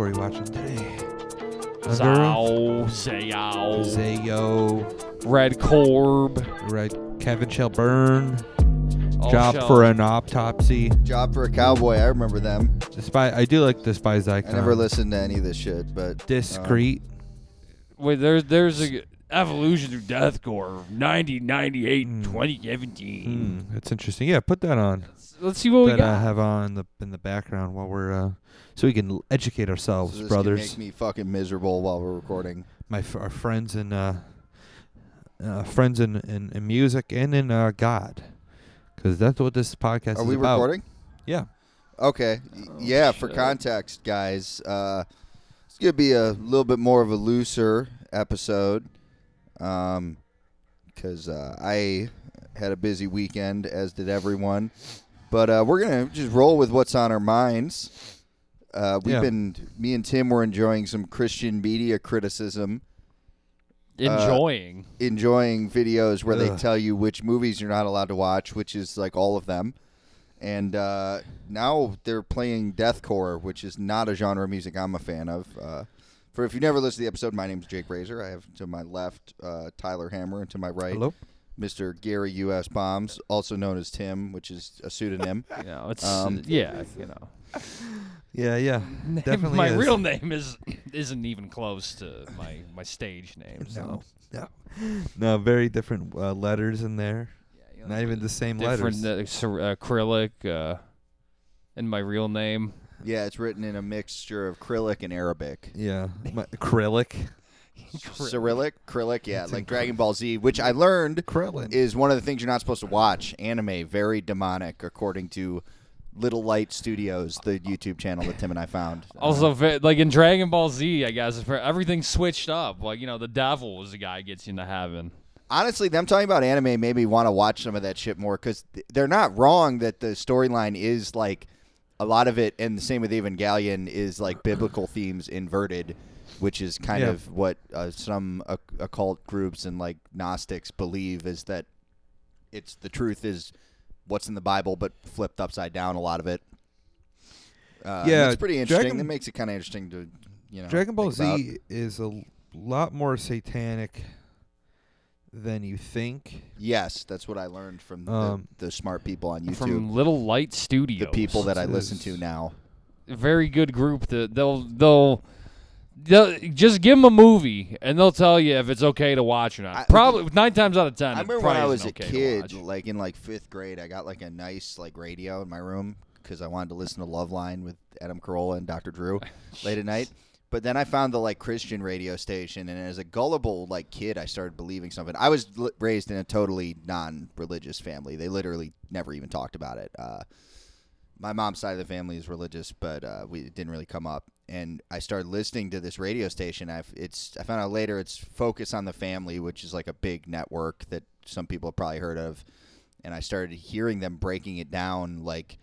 what are you watching today? Zao, Zao, Zayo, Red Corb. right? Heaven Shall Burn. all Job shall- for an autopsy. Job for a cowboy. I remember them. The spy. I do like Despised Icon. I never listened to any of this shit, but Discreet. Wait, there's there's a evolution through deathcore, 1998, Hmm. 2017. Hmm, that's interesting. Yeah, put that on. Let's see what we that I have on in the in the background while we're uh, so we can educate ourselves, so this brothers. Can make me fucking miserable while we're recording. My f- our friends in uh, uh, friends in, in in music and in uh, God, because that's what this podcast is. Are we about. recording? Yeah. Okay. Oh, yeah. For context, guys, uh, it's gonna be a little bit more of a looser episode, um, because uh, I had a busy weekend, as did everyone. But uh, we're gonna just roll with what's on our minds. Uh, we've Yeah. been, me and Tim were enjoying some Christian media criticism, Enjoying. enjoying videos where they tell you which movies you're not allowed to watch, which is like all of them. And uh, now they're playing deathcore, which is not a genre of music I'm a fan of. Uh, for if you never listened to the episode, my name's Jake Razor. I have to my left uh, Tyler Hammer, and to my right Hello. Mr. Gary U.S. Bombs, also known as Tim, which is a pseudonym. you know, it's um, yeah, you know. Yeah, yeah. Definitely my is. real name is isn't even close to my my stage name. So. No, no, no. Very different uh, letters in there. Yeah, you know, Not even the same different letters. uh, cer- acrylic uh, and my real name. yeah, it's written in a mixture of Cyrillic and Arabic. Yeah, my, acrylic. Cyrillic, Cyrillic, yeah, It's like in Dragon Ball Z, which I learned Krillin. is one of the things you're not supposed to watch. Anime, very demonic, according to Little Light Studios, the YouTube channel that Tim and I found. Also, ve- like in Dragon Ball Z, I guess everything switched up. Like you know, the devil was the guy who gets you into heaven. Honestly, them talking about anime made me want to watch some of that shit more because they're not wrong that the storyline is like a lot of it, and the same with Evangelion is like biblical themes inverted, which is kind Yeah. of what uh, some oc- occult groups and like Gnostics believe is that it's the truth is what's in the Bible, but flipped upside down. A lot of it. Uh, Yeah, it's pretty interesting. Dragon- that makes it kind of interesting to you know. Dragon Ball think about. Z is a lot more satanic than you think. Yes, that's what I learned from the, Um, the smart people on YouTube. From Little Light Studios, the people that I listen to now. very good group. That they'll they'll. They'll, just give them a movie and they'll tell you if it's okay to watch or not. I- probably nine times out of ten. I remember when I was a okay kid, like in like fifth grade, I got like a nice like radio in my room because I wanted to listen to Loveline with Adam Carolla and Dr. Drew late at night. But then I found the like Christian radio station, and as a gullible like kid, I started believing something. I was li- raised in a totally non-religious family. They literally never even talked about it. Uh, my mom's side of the family is religious, but uh, we it didn't really come up. And I started listening to this radio station. I've it's I found out later it's Focus on the Family, which is like a big network that some people have probably heard of. And I started hearing them breaking it down, like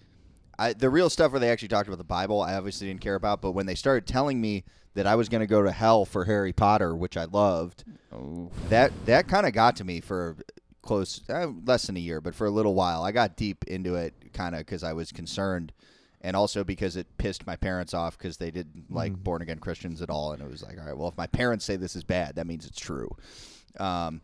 I, the real stuff where they actually talked about the Bible. I obviously didn't care about, but when they started telling me that I was going to go to hell for Harry Potter, which I loved, Oh, that that kind of got to me for close uh, less than a year, but for a little while, I got deep into it, kind of because I was concerned, and also because it pissed my parents off because they didn't like born again Christians at all, and it was like, all right, well, if my parents say this is bad, that means it's true. Um,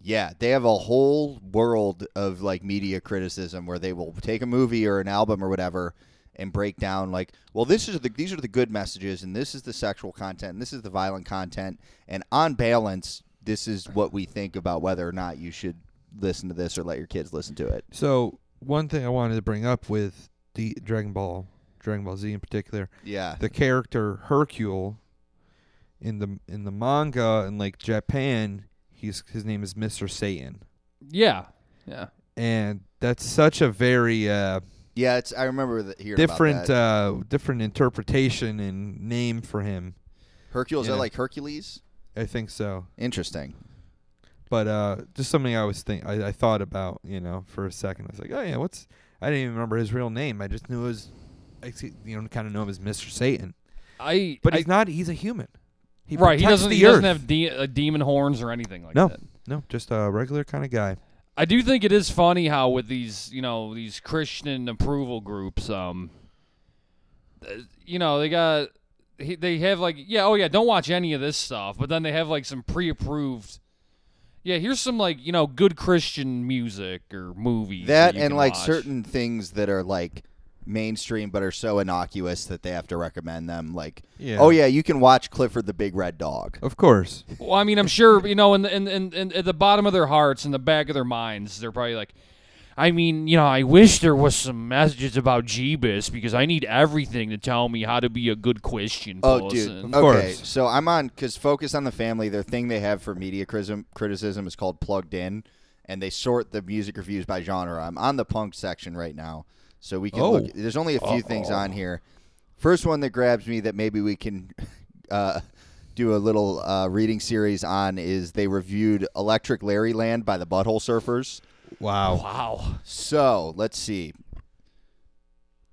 yeah, they have a whole world of like media criticism where they will take a movie or an album or whatever and break down like, well, this is the these are the good messages and this is the sexual content and this is the violent content and on balance, this is what we think about whether or not you should listen to this or let your kids listen to it. So one thing I wanted to bring up with the Dragon Ball, Dragon Ball Z in particular, Yeah. the character Hercule in the in the manga in like Japan, he's his name is Mr. Satan, yeah, yeah. and that's such a very uh, Yeah, it's I remember that hearing different about that. uh, different interpretation and name for him. Hercules, is yeah. that like Hercules? I think so. Interesting. But uh, just something I was think I, I thought about, you know, for a second. I was like, oh yeah, what's? I didn't even remember his real name. I just knew it was, I you know, kind of know him as Mr. Satan. I But I, he's not. He's a human. He right. He doesn't. He doesn't have de- uh, demon horns or anything like No. that. No, no, just a regular kind of guy. I do think it is funny how with these, you know, these Christian approval groups, um, uh, you know, they got they have like, yeah, oh yeah, don't watch any of this stuff, but then they have like some pre-approved. Yeah, here's some like you know good Christian music or movies That you and can like watch. certain things that are like mainstream but are so innocuous that they have to recommend them. Like, Yeah. oh yeah, you can watch Clifford the Big Red Dog. Of course. Well, I mean, I'm sure you know, in the, in, in, in at the bottom of their hearts, in the back of their minds, they're probably like, I mean, you know, I wish there was some messages about Jeebus because I need everything to tell me how to be a good Christian Oh, person. dude. Of Okay, course. so I'm on because Focus on the Family. Their thing they have for media criticism, criticism is called Plugged In, and they sort the music reviews by genre. I'm on the punk section right now, so we can Oh. look. There's only a few things on here. First one that grabs me that maybe we can uh, do a little uh, reading series on is they reviewed Electriclarryland by the Butthole Surfers. Wow. Wow. So let's see.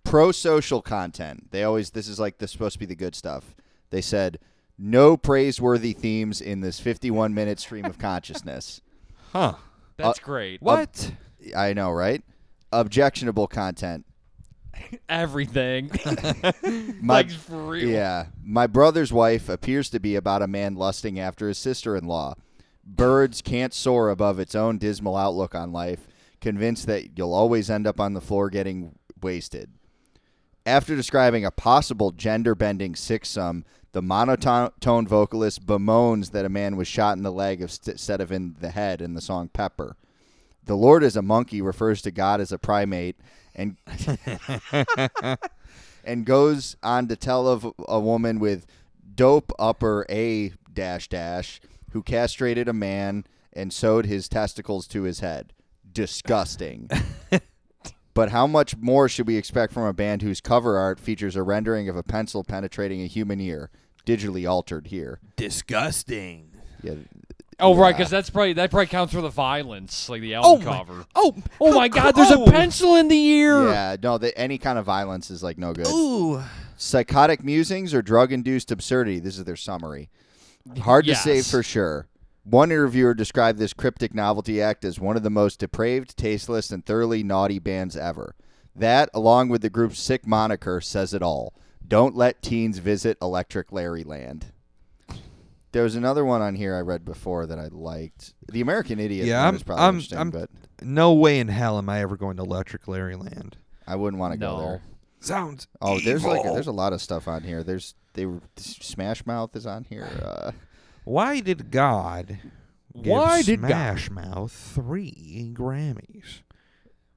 Pro social content. They always this is like this is supposed to be the good stuff. They said no praiseworthy themes in this 51 minute stream of consciousness. Huh. That's uh, great. What? I know, right? Objectionable content. Everything. My like for real. yeah, my brother's wife appears to be about a man lusting after his sister-in-law. Birds can't soar above its own dismal outlook on life, convinced that you'll always end up on the floor getting wasted. After describing a possible gender bending six sum, the monotone vocalist bemoans that a man was shot in the leg instead of in the head in the song Pepper. The Lord as a monkey refers to God as a primate and and goes on to tell of a woman with dope upper A dash dash who castrated a man and sewed his testicles to his head. Disgusting. but how much more should we expect from a band whose cover art features a rendering of a pencil penetrating a human ear, digitally altered here? Disgusting. Yeah. Oh right, because that's probably that probably counts for the violence, like the Oh album my- cover. Oh. Oh my God! There's oh. a pencil in the ear. Yeah, no, the, any kind of violence is like no good. Ooh. Psychotic musings or drug induced absurdity. This is their summary. Hard to say for sure. One interviewer described this cryptic novelty act as one of the most depraved, tasteless, and thoroughly naughty bands ever. That, along with the group's sick moniker, says it all. Don't let teens visit Electriclarryland. There was another one on here I read before that I liked. The American Idiot Yeah, one I'm- was probably I'm- interesting, I'm- but No way in hell am I ever going to Electriclarryland. I wouldn't want to go there. Sounds. Oh, there's like evil. there's a lot of stuff on here. There's they were Smash Mouth is on here. Uh, Why did God? Give Why did God- Smash Mouth three Grammys?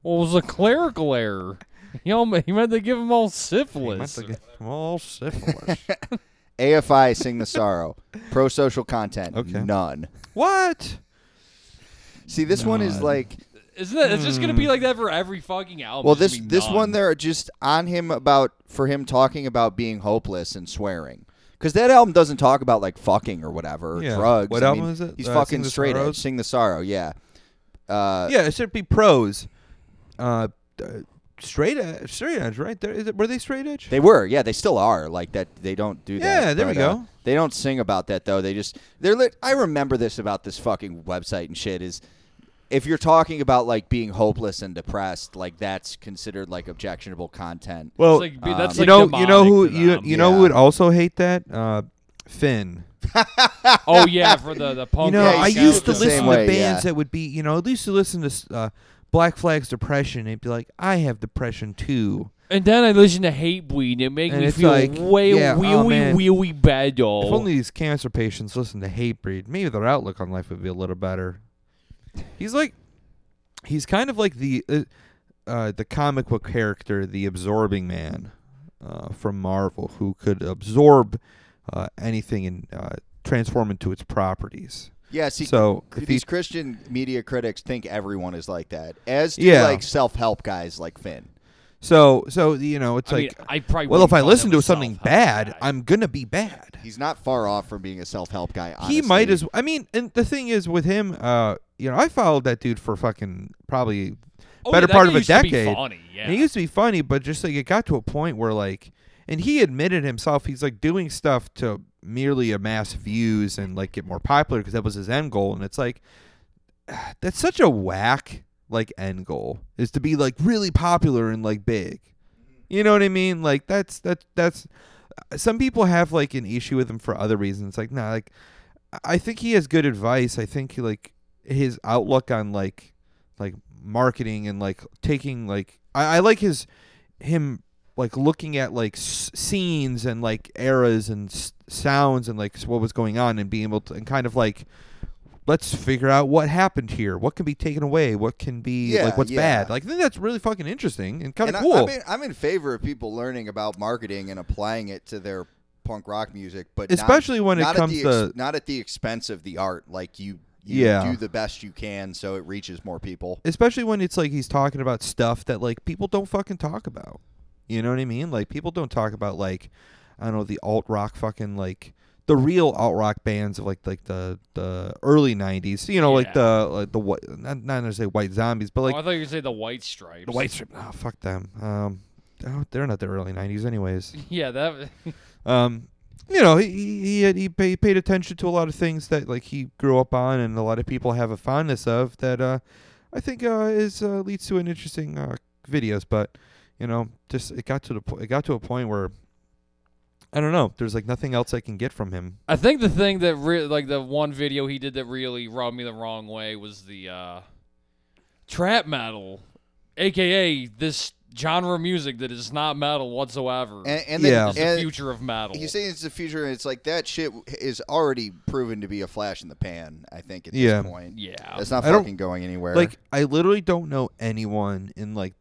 Well, it was a clerical error. Y'all, he meant to give them all He meant syphilis. to get them all syphilis. AFI Sing the Sorrow. Pro social content. Okay. None. what? See, this one is like Isn't it? It's just gonna be like that for every fucking album. well this this none. one they're just on him about for him talking about being hopeless and swearing. Cuz that album doesn't talk about like fucking or whatever, or Yeah. drugs. What I album mean, is it? He's Uh, fucking the straight edge. Sorrows? Sing the Sorrow, yeah. Uh yeah, it should be pros. Uh, uh, straight edge, straight edge, right there. Is it? Were they straight edge? They were, yeah. They still are like that. They don't do that. Yeah, there we but, uh, go. they don't sing about that though. They just they're. Lit, I remember this about this fucking website and shit. Is if you're talking about like being hopeless and depressed, like that's considered like objectionable content. well, It's like, that's um, you like know, you know who to you them. you know who would also hate that? Uh, Finn. Oh yeah, for the the punk. You know, I used to listen same to way, bands yeah. that would be, you know, at least to listen to uh, Black Flag's Depression. They'd be like, I have depression too. And then I listen to Hatebreed, and it makes And me feel like, way yeah, oh, really, man. really bad. Though. If only these cancer patients listen to Hatebreed, maybe their outlook on life would be a little better. He's like, he's kind of like the uh, uh, the comic book character, the absorbing man uh, from Marvel, who could absorb uh, anything and uh, transform into its properties. Yeah, see, so if he, these Christian media critics think everyone is like that, as do Yeah. like self-help guys like Finn. so so you know, it's I like, mean, I probably well, if I listen to something bad, guy. I'm gonna be bad. He's not far off from being a self-help guy. Honestly. He might as. I mean, and the thing is with him, uh, you know, I followed that dude for fucking probably Oh, better yeah, part of a used to be decade. funny, yeah. He used to be funny, but just like it got to a point where like, and he admitted himself, he's like doing stuff to merely amass views and like get more popular because that was his end goal. And it's like, that's such a whack like end goal is to be like really popular and like big. You know what I mean? Like that's that that's uh, some people have like an issue with him for other reasons. Like nah, like I think he has good advice. I think he like his outlook on like like marketing and like taking like I, I like his him like looking at like s- scenes and like eras and s- sounds and like what was going on and being able to and kind of like let's figure out what happened here what can be taken away what can be Yeah, like what's yeah. bad like i think that's really fucking interesting and kind of I- cool I'm, in, I'm in favor of people learning about marketing and applying it to their punk rock music, but not- especially when it not comes the ex- to not at the expense of the art. Like you, you Yeah. do the best you can so it reaches more people. especially when it's like he's talking about stuff that like people don't fucking talk about. You know what I mean? Like people don't talk about like I don't know the alt rock fucking like the real alt rock bands of like like the the early '90s. You know, like the like the what not not necessarily White Zombies, but like oh, I thought you were say the White Stripes. the White stripes. Oh fuck them. Um, oh, they're not the early '90s anyways. Yeah, that. Um, you know, he he he, had, he pay, paid attention to a lot of things that like he grew up on, and a lot of people have a fondness of that. Uh, I think uh, is uh, leads to an interesting uh, videos, but you know, just it got to the po- it got to a point where I don't know. There's like nothing else I can get from him. I think the thing that re- like the one video he did that really rubbed me the wrong way was the uh, trap metal, aka this genre of music that is not metal whatsoever. And, and Yeah. then, is the future of metal. He's saying it's the future, and it's like that shit is already proven to be a flash in the pan. I think at Yeah. this point, yeah, it's not I fucking going anywhere. Like I literally don't know anyone in like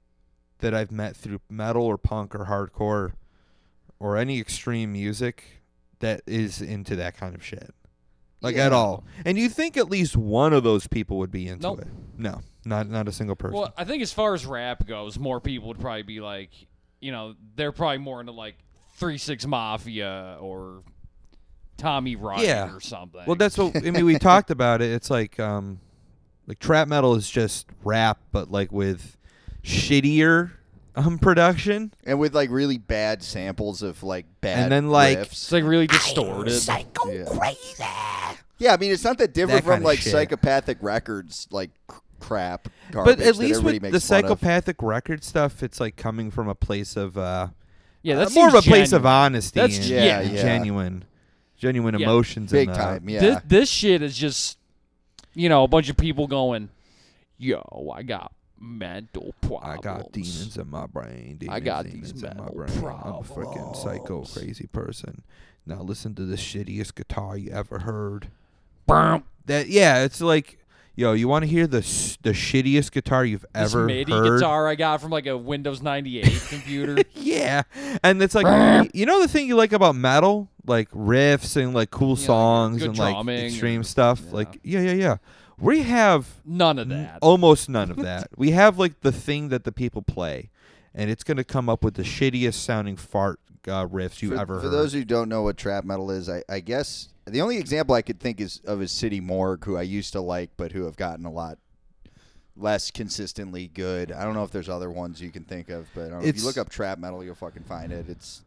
that I've met through metal or punk or hardcore or any extreme music that is into that kind of shit. Like at all. And you think at least one of those people would be into Nope. it. No. Not not a single person. Well, I think as far as rap goes, more people would probably be like, you know, they're probably more into like Three Six Mafia or Tommy Ryan Yeah. or something. Well, that's what I mean. We talked about it. It's like, um, like trap metal is just rap, but like with shittier um production. and with like really bad samples of like bad And then, like- riffs. it's like really distorted. yeah. Yeah, I mean it's not that different That from kinda like shit. psychopathic records like c- crap garbage But at least everybody with makes the fun of. psychopathic record stuff, it's like coming from a place of uh, Yeah, uh, that's more of a place of honesty That's- and, yeah, and yeah. genuine, genuine Yeah. emotions. big and, uh, time. Yeah, This, this shit is just, you know, a bunch of people going, "Yo, I got mental problems. I got demons in my brain. Demons, I got demons these in my mental brain. I'm a freaking psycho, crazy person. Now listen to the shittiest guitar you ever heard. Brum. That yeah, it's like, yo, you want to hear the the shittiest guitar you've This ever MIDI heard? guitar I got from like a Windows 98 computer. Yeah, and it's like you know the thing you like about metal, like riffs and like cool Yeah, songs good and like drumming extreme and- stuff. yeah. Like yeah, yeah, yeah. We have None of n- that. almost none of that. we have like the thing that the people play, and it's gonna come up with the shittiest sounding fart uh, riffs you for, ever heard. for heard. those who don't know what trap metal is, I, I guess the only example I could think is of is City Morgue, who I used to like, but who have gotten a lot less consistently good. I don't know if there's other ones you can think of, but I don't know. if you look up trap metal, you'll fucking find it. It's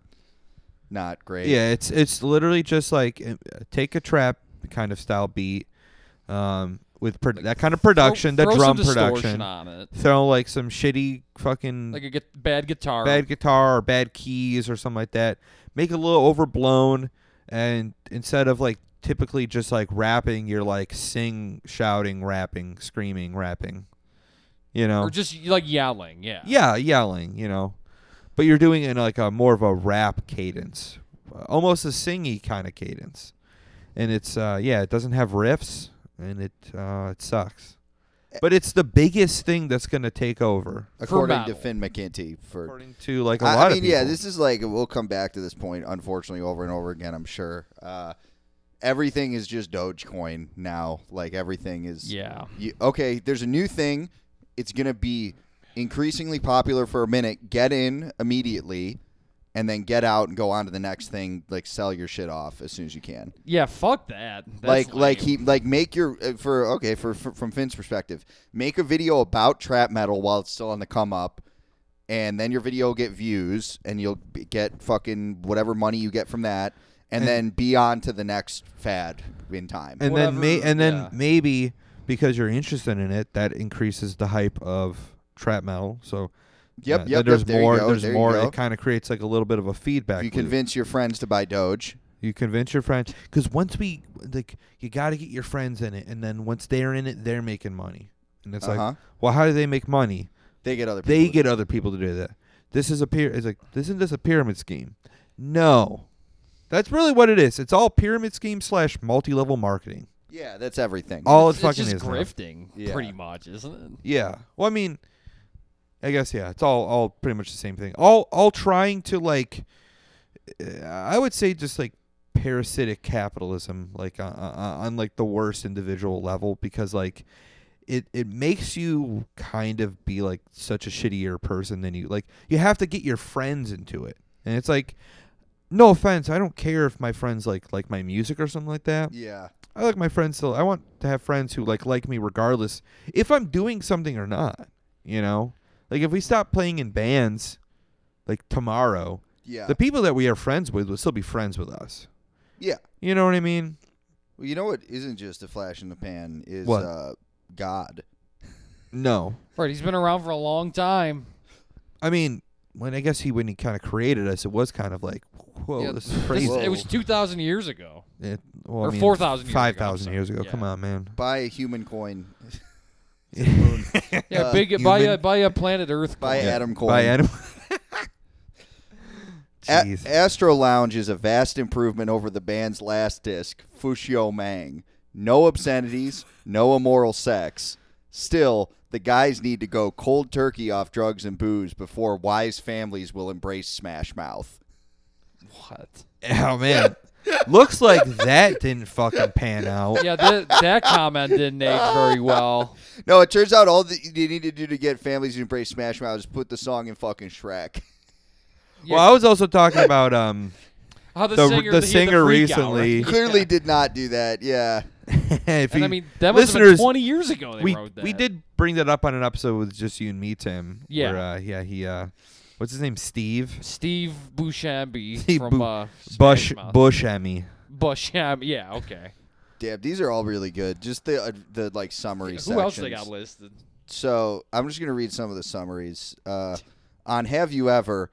not great. yeah, it's it's literally just like uh, take a trap kind of style beat, um, with pro- that kind of production, throw, that throw drum some production. on it, Throw like some shitty fucking like a gu- bad guitar. bad guitar or bad keys or something like that. Make it a little overblown, and instead of like typically just like rapping, you're like sing, shouting, rapping, screaming, rapping. You know, or just like yelling. Yeah. yeah, yelling. You know, but you're doing it in like a more of a rap cadence, almost a singy kind of cadence, and it's uh yeah, it doesn't have riffs, and it uh it sucks. But it's the biggest thing that's gonna take over, according to. Finn McKenty. For according to like a I, lot I mean, of people. yeah, this is like we'll come back to this point, unfortunately, over and over again. I'm sure. Uh, everything is just Dogecoin now. Like everything is. Yeah. You, okay, there's a new thing. It's gonna be increasingly popular for a minute. Get in immediately, and then get out and go on to the next thing. Like sell your shit off as soon as you can. Yeah. Fuck that. That's like like he like make your uh, for okay for, for from Finn's perspective, make a video about trap metal while it's still on the come up, and then your video will get views and you'll get fucking whatever money you get from that, and, And- then be on to the next fad in time. and then may and then yeah. maybe because you're interested in it, that increases the hype of trap metal. So Yep, uh, yep. there's yep, there more. You There's there more. It kind of creates like a little bit of a feedback. you loop. convince your friends to buy Doge. You convince your friends because once we like, you got to get your friends in it, and then once they're in it, they're making money. And it's Uh huh. like, well, how do they make money? They get other. People They get other people to do that. This is a pyra- It's like, isn't this a pyramid scheme? No, that's really what it is. It's all pyramid scheme slash multi-level marketing. Yeah, that's everything. All it's, it fucking it's is. just now. grifting, Yeah. pretty much, isn't it? Yeah. Well, I mean, I guess yeah. It's all all pretty much the same thing. All all trying to like, uh, I would say just like parasitic capitalism, like uh, uh, on like the worst individual level, because like it it makes you kind of be like such a shittier person than you like. You have to get your friends into it, and it's like. No offense, I don't care if my friends like like my music or something like that. yeah. I like my friends still. I want to have friends who like like me regardless if I'm doing something or not. You know, like if we stop playing in bands, like tomorrow, Yeah. the people that we are friends with will still be friends with us. yeah. You know what I mean? Well, you know what isn't just a flash in the pan is What? uh God. No, Right, he's been around for a long time. I mean when I guess he when he kind of created us, it was kind of like, whoa, Yeah, this is This- it was two thousand years ago. It, well, I or mean, 4,000 years ago, five thousand years ago. Yeah. Come on, man. Buy a human coin. Yeah, Uh, big buy a human- buy a planet Earth. Buy coin. Adam coin. By Adam. A- Jeez. Astro Lounge is a vast improvement over the band's last disc, Fush Yu Mang. No obscenities, no immoral sex. Still, the guys need to go cold turkey off drugs and booze before wise families will embrace Smash Mouth. What? oh man, looks like that didn't fucking pan out. Yeah, that that comment didn't age very well. No, it turns out all that you need to do to get families to embrace Smash Mouth is put the song in fucking Shrek. Yeah, Well, I was also talking about um how the, the singer, the he had singer freak out, recently. right? Clearly did not do that. Yeah. if And you, I mean, that was listeners, twenty years ago. They we wrote that. we did bring that up on an episode with just you and me, Tim. Yeah. where, uh, yeah. He uh, what's his name? Steve Steve Buscemi Steve from Bu- uh, Bush Smash Mouth. Bush Emmy. Buscemi. Yeah, okay. Damn, these are all really good. Just the uh, the like summary Who sections. else they got listed? So I'm just gonna read some of the summaries. Uh, on Have You Ever,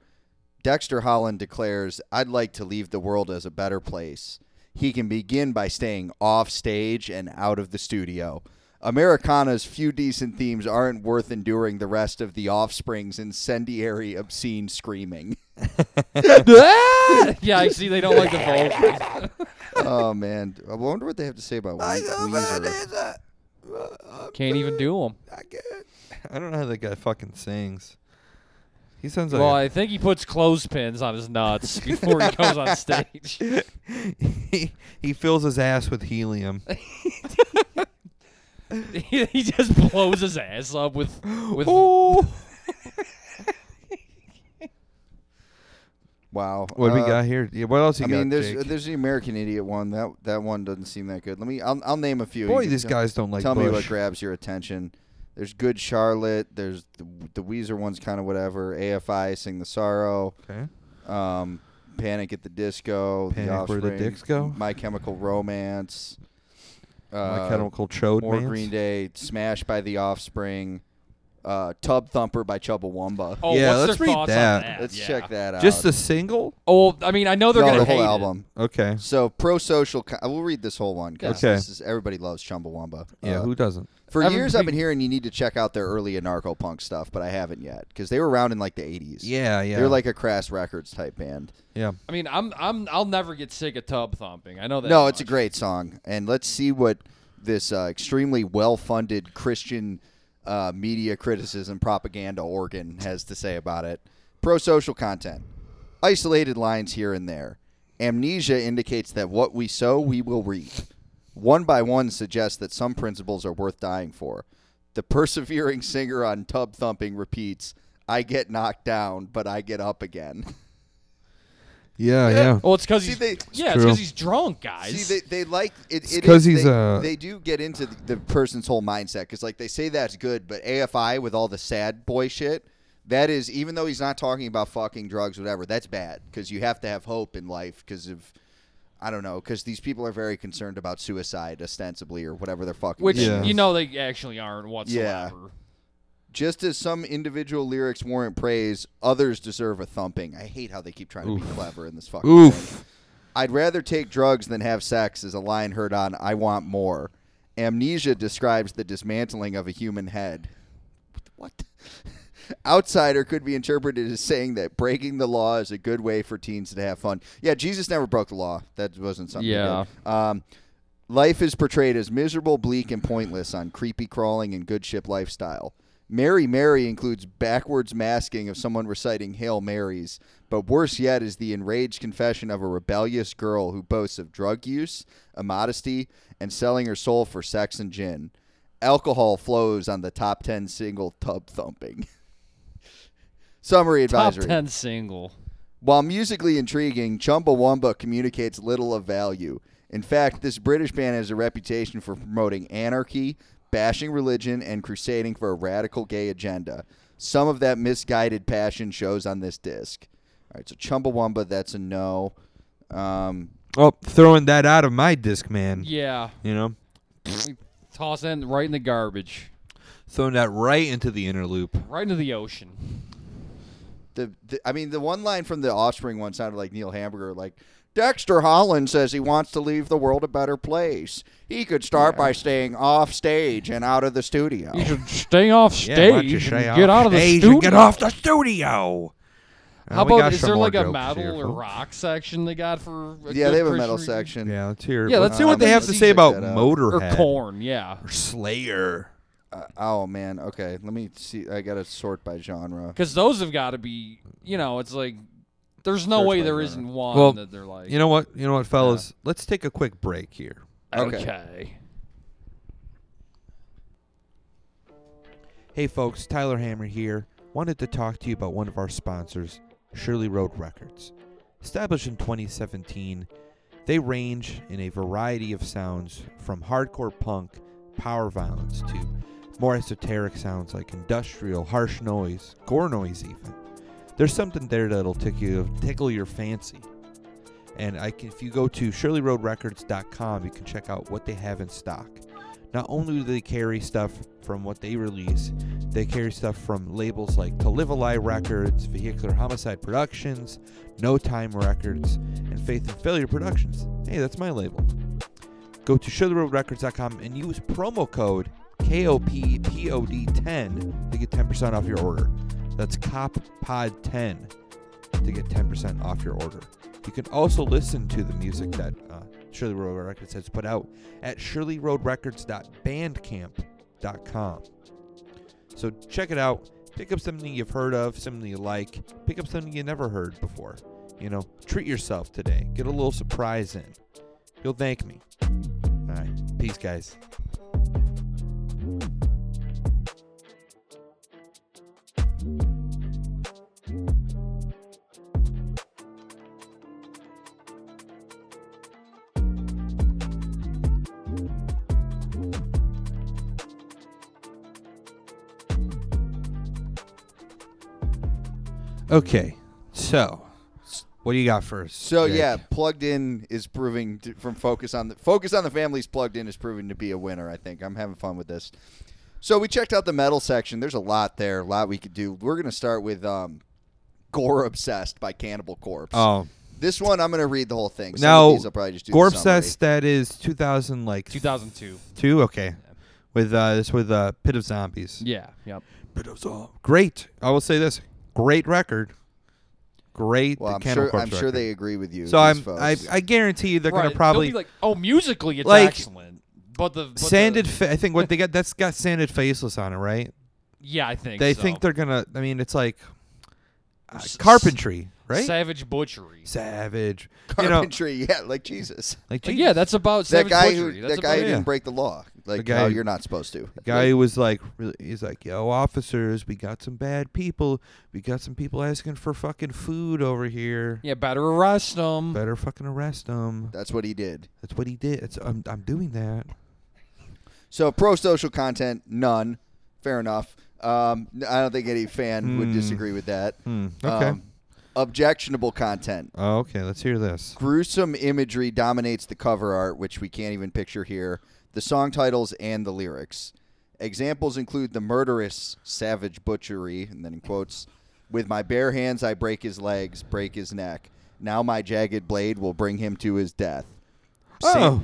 Dexter Holland declares, "I'd like to leave the world as a better place." He can begin by staying off stage and out of the studio. Americana's few decent themes aren't worth enduring the rest of the Offspring's incendiary, obscene screaming. yeah, I see. They don't like the vocals. oh man, I wonder what they have to say about We- Weezer. Can't even do them. I don't know how that guy fucking sings. He sounds like. Well, I think he puts clothespins on his nuts before he goes on stage. he, he fills his ass with helium. He, he just blows his ass up with with. oh, Wow. what do we Uh, got here? Yeah, what else you I got? mean, there's Jake? there's the American Idiot one. That that one doesn't seem that good. Let me. I'll, I'll name a few. boy, can these tell- guys don't like it. Tell me what Bush. grabs your attention. There's Good Charlotte. There's the, the Weezer one's kind of whatever. AFI Sing the Sorrow. Okay. Um, Panic at the Disco. Panic the Where the Offspring, Dicks Go? My Chemical Romance. My Uh, chemical chode more. Green Day. Smash by the Offspring. Uh, Tub Thumper by Chumbawamba. Oh, Yeah, what's let's their read thoughts that. on that? Let's Yeah. check that out. Just the single? Oh, I mean, I know they're no, gonna the whole hate it. album. Okay. So pro social. Co- I will read this whole one. 'cause Okay. This is, everybody loves Chumbawamba. Yeah, Uh, who doesn't? For Every- years, I've been hearing you need to check out their early anarcho punk stuff, but I haven't yet because they were around in like the '80s. Yeah, yeah. They're like a Crass Records type band. yeah. I mean, I'm I'm I'll never get sick of tub thumping. I know that. No, it's a much. great song, and let's see what this uh, extremely well-funded Christian uh, media criticism propaganda organ has to say about it. Pro-social content, isolated lines here and there. Amnesia indicates that what we sow, we will reap. One by one suggests that some principles are worth dying for. The persevering singer on Tub Thumping repeats, "I get knocked down, but I get up again." Yeah, yeah. Well, it's because See, he's they- yeah, it's true. because he's drunk, guys. See, they, they like it. It's it 'cause is- he's, they, uh, they do get into the, the person's whole mindset because like they say that's good, but AFI with all the sad boy shit, that is even though he's not talking about fucking drugs, whatever, that's bad because you have to have hope in life because of. I don't know, because these people are very concerned about suicide, ostensibly, or whatever they're fucking. Which Yeah. you know they actually aren't whatsoever. Just as some individual lyrics warrant praise, others deserve a thumping. I hate how they keep trying to be clever in this fucking Oof. thing. I'd rather take drugs than have sex is a line heard on I Want More. Amnesia describes the dismantling of a human head. What? Outsider could be interpreted as saying that breaking the law is a good way for teens to have fun. Yeah, Jesus never broke the law. That wasn't something. Yeah. Um, life is portrayed as miserable, bleak, and pointless on creepy crawling and good ship lifestyle. Mary Mary includes backwards masking of someone reciting Hail Marys, but worse yet is the enraged confession of a rebellious girl who boasts of drug use, immodesty, and selling her soul for sex and gin. Alcohol flows on the top 10 single tub thumping. Summary advisory. Top advisory. ten single. While musically intriguing, Chumbawamba communicates little of value. In fact, this British band has a reputation for promoting anarchy, bashing religion, and crusading for a radical gay agenda. Some of that misguided passion shows on this disc. All right, so Chumbawamba, that's a no. Um, Oh, throwing that out of my disc, man. Yeah. You know, Toss that right in the garbage. throwing that right into the inner loop. Right into the ocean. the, the I mean, the one line from the Offspring one sounded like Neil Hamburger, like Dexter Holland says he wants to leave the world a better place. He could start by staying off stage and out of the studio. You should stay off Yeah, why don't you stage stay and off get out of the stage studio. and get off the studio. How Uh, we about is there like a metal here, or rock section they got for? a yeah, they have a metal reason? section. Yeah, let's hear. Yeah, let's see what they have to say about that out. Or Korn, yeah. or Slayer. Uh, oh man, okay. Let me see. I gotta sort by genre. Because those have got to be, you know, it's like there's no Search way by there genre. isn't one Well, that they're like. You know what? You know what, fellas? Let's take a quick break here. Okay. okay. Hey, folks, Tyler Hammer here. Wanted to talk to you about one of our sponsors, Shirley Road Records. Established in 2017, they range in a variety of sounds from hardcore punk, power violence to more esoteric sounds like industrial, harsh noise, gore noise, even. There's something there that'll tickle, tickle your fancy. And I can, if you go to ShirleyRoadRecords.com, you can check out what they have in stock. Not only do they carry stuff from what they release, they carry stuff from labels like To Live a Lie Records, Vehicular Homicide Productions, No Time Records, and Faith and Failure Productions. Hey, that's my label. Go to ShirleyRoadRecords.com and use promo code KOPPOD10 to get 10% off your order. That's KOPPOD10 to get 10% off your order. You can also listen to the music that uh, Shirley Road Records has put out at shirleyroadrecords.bandcamp.com. So check it out. Pick up something you've heard of, something you like. Pick up something you never heard before. You know, treat yourself today. Get a little surprise in. You'll thank me. All right. Peace, guys. Okay. So, what do you got first? So Jake? yeah, plugged in is proving to, from focus on the focus on the families. Plugged in is proving to be a winner. I think I'm having fun with this. So we checked out the metal section. There's a lot there, a lot we could do. We're gonna start with um, "Gore Obsessed" by Cannibal Corpse. Oh, This one I'm gonna read the whole thing. Some Now, of these I'll probably just do. the Gorb summary. says that is 2000 like 2002. two. Okay, with uh, this with uh, Pit of Zombies. Yeah. Yep. Pit of Zombies. Great. I will say this. Great record. Great. Well, I'm Cannibal sure. Corpse I'm sure they agree with you. So I'm. I, folks. I guarantee you they're right. gonna probably be like, oh, musically it's Like, excellent, but the but sanded. The, Fa- I think what they got. That's got sanded faceless on it, right? yeah, I think. They so. think they're gonna. I mean, it's like uh, S- carpentry, right? Savage Butchery. Savage. You know, carpentry. yeah, like Jesus. like Like, Jesus. yeah, that's about That Savage guy who That's that guy who about, yeah. didn't break the law. Like guy how you're not supposed to. guy who was like, really, he's like, yo, officers, we got some bad people. We got some people asking for fucking food over here. Yeah, better arrest them. Better fucking arrest them. That's what he did. That's what he did. It's, I'm, I'm doing that. So pro social content, none. Fair enough. Um, I don't think any fan would Hmm. disagree with that. Hmm. Okay. Um, Objectionable content. Oh, okay, let's hear this. Gruesome imagery dominates the cover art, which we can't even picture here, the song titles, and the lyrics. Examples include the murderous, savage butchery, and then in quotes, with my bare hands I break his legs, break his neck. Now my jagged blade will bring him to his death. Oh,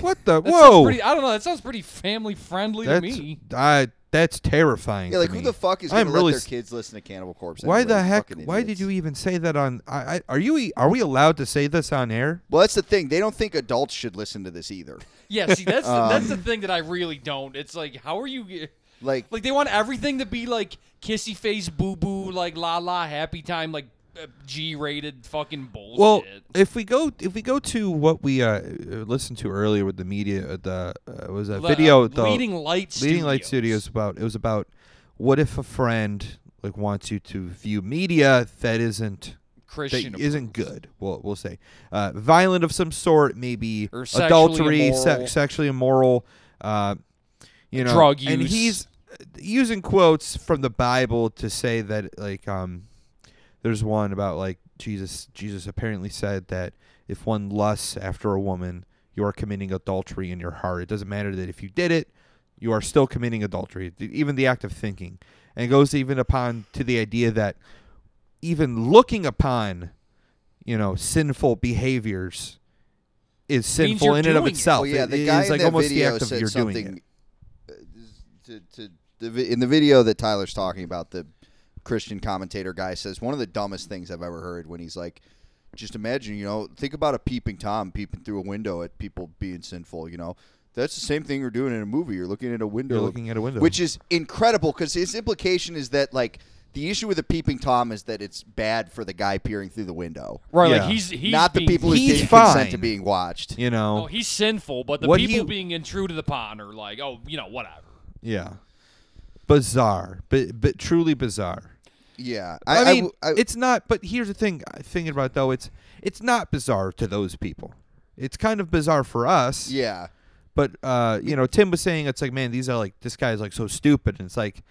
what the? That sounds Whoa! pretty, I don't know. That sounds pretty family friendly to that's me. I. That's terrifying. Yeah, like to who me. the fuck is I'm gonna really let s- their kids listen to Cannibal Corpse? Why anyway? the heck? Why did you even say that on? I, I are you? e- Are we allowed to say this on air? Well, that's the thing. They don't think adults should listen to this either. Yeah, see, that's the, that's the Um, thing that I really don't. It's like, how are you? Like, Like they want everything to be like kissy face, boo boo, like la la, happy time, like uh, G rated fucking bullshit. Well, if we go if we go to what we uh, listened to earlier with the media, uh, the uh, was a Le- video uh, the leading light leading light studios about it was about what if a friend like wants you to view media that isn't Christian that isn't good. We'll we'll say uh, violent of some sort, maybe Or sexually adultery, immoral. sexually immoral. Uh, you know, Drug use, and he's uh, using quotes from the Bible to say that like um, there's one about like Jesus. Jesus apparently said that if one lusts after a woman, you are committing adultery in your heart. It doesn't matter that if you did it, you are still committing adultery. Even the act of thinking, and it goes even upon to the idea that even looking upon, you know, sinful behaviors is sinful in and of doing it. itself. Oh yeah, the is guy in like that almost the video act of said you're doing something. it. uh, To, to the, in the video that Tyler's talking about, the Christian commentator guy says one of the dumbest things I've ever heard when he's like, "Just imagine, you know, think about a peeping tom peeping through a window at people being sinful. You know, that's the same thing you're doing in a movie. You're looking at a window, You're looking at a window. which is incredible because his implication is that like." The issue with the peeping tom is that it's bad for the guy peering through the window, right. Yeah. Like he's he's not the being, people who He's didn't consent fine. to being watched. you know, No, he's sinful, but the What people he- being intruded upon are like, oh, you know, whatever. yeah, bizarre, but but truly bizarre. Yeah, I, I, mean, w- I- it's not. But here's the thing. I- Thinking about it, though, it's it's not bizarre to those people. It's kind of bizarre for us. yeah. But uh, you know, Tim was saying it's like, man, these are like this guy's like so stupid, and it's like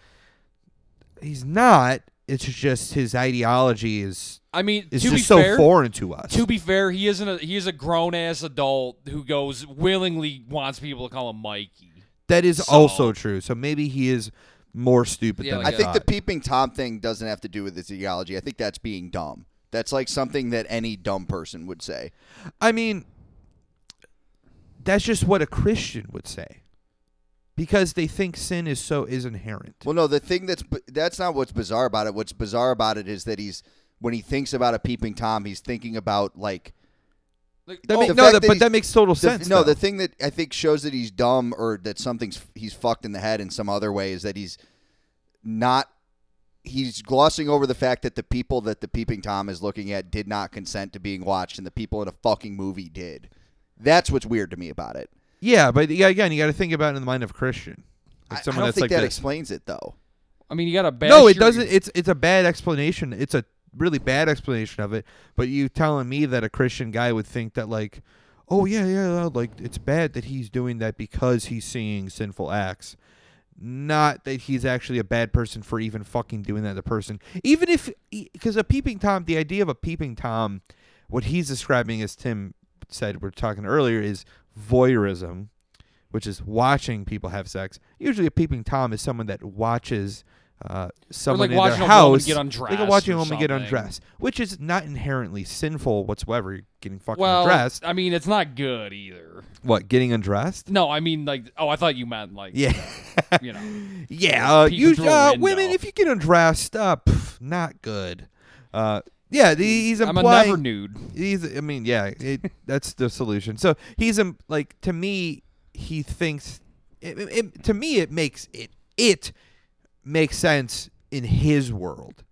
he's not. It's just his ideology is I mean, is to just be so fair, foreign to us. to be fair, he isn't a he is a grown ass adult who goes willingly wants people to call him Mikey. that is So- also true. So maybe he is more stupid Yeah, than like I we think the peeping tom thing doesn't have to do with his ideology. I think that's being dumb. That's like something that any dumb person would say. I mean, that's just what a Christian would say, because they think sin is so is inherent. Well, no, the thing that's that's not what's bizarre about it. What's bizarre about it is that he's when he thinks about a peeping tom, he's thinking about like Like, That oh, make- the no, that, that but that makes total the, sense. no, though. the thing that I think shows that he's dumb or that something's he's fucked in the head in some other way is that he's not he's glossing over the fact that the people that the peeping tom is looking at did not consent to being watched and the people in a fucking movie did. That's what's weird to me about it. yeah, but yeah, again, you got to think about it in the mind of Christian, I, like I someone don't that's think like that this. explains it though. I mean, you got to bash no, it doesn't. It's it's a bad explanation. It's a really bad explanation of it. But you telling me that a Christian guy would think that like, oh yeah, yeah, uh, like it's bad that he's doing that because he's seeing sinful acts. Not that he's actually a bad person for even fucking doing that to person. Even if, because a peeping tom, the idea of a peeping tom, what he's describing, as Tim said, we're talking earlier, is voyeurism, which is watching people have sex. Usually, a peeping tom is someone that watches uh, someone like in their house, get undressed a watching a or woman get undressed, which is not inherently sinful whatsoever. You're getting fucking well, undressed. I mean, it's not good either. What? Getting undressed? No, I mean, like, oh, I thought you meant like, Yeah. you know, Yeah, uh, you, uh, women, if you get undressed, uh, pff, not good. Uh, yeah, the, he's I'm a implying. never nude. He's, I mean, yeah, it, that's the solution. So he's um, like to me, he thinks. It- it- to me, it makes it it makes sense in his world.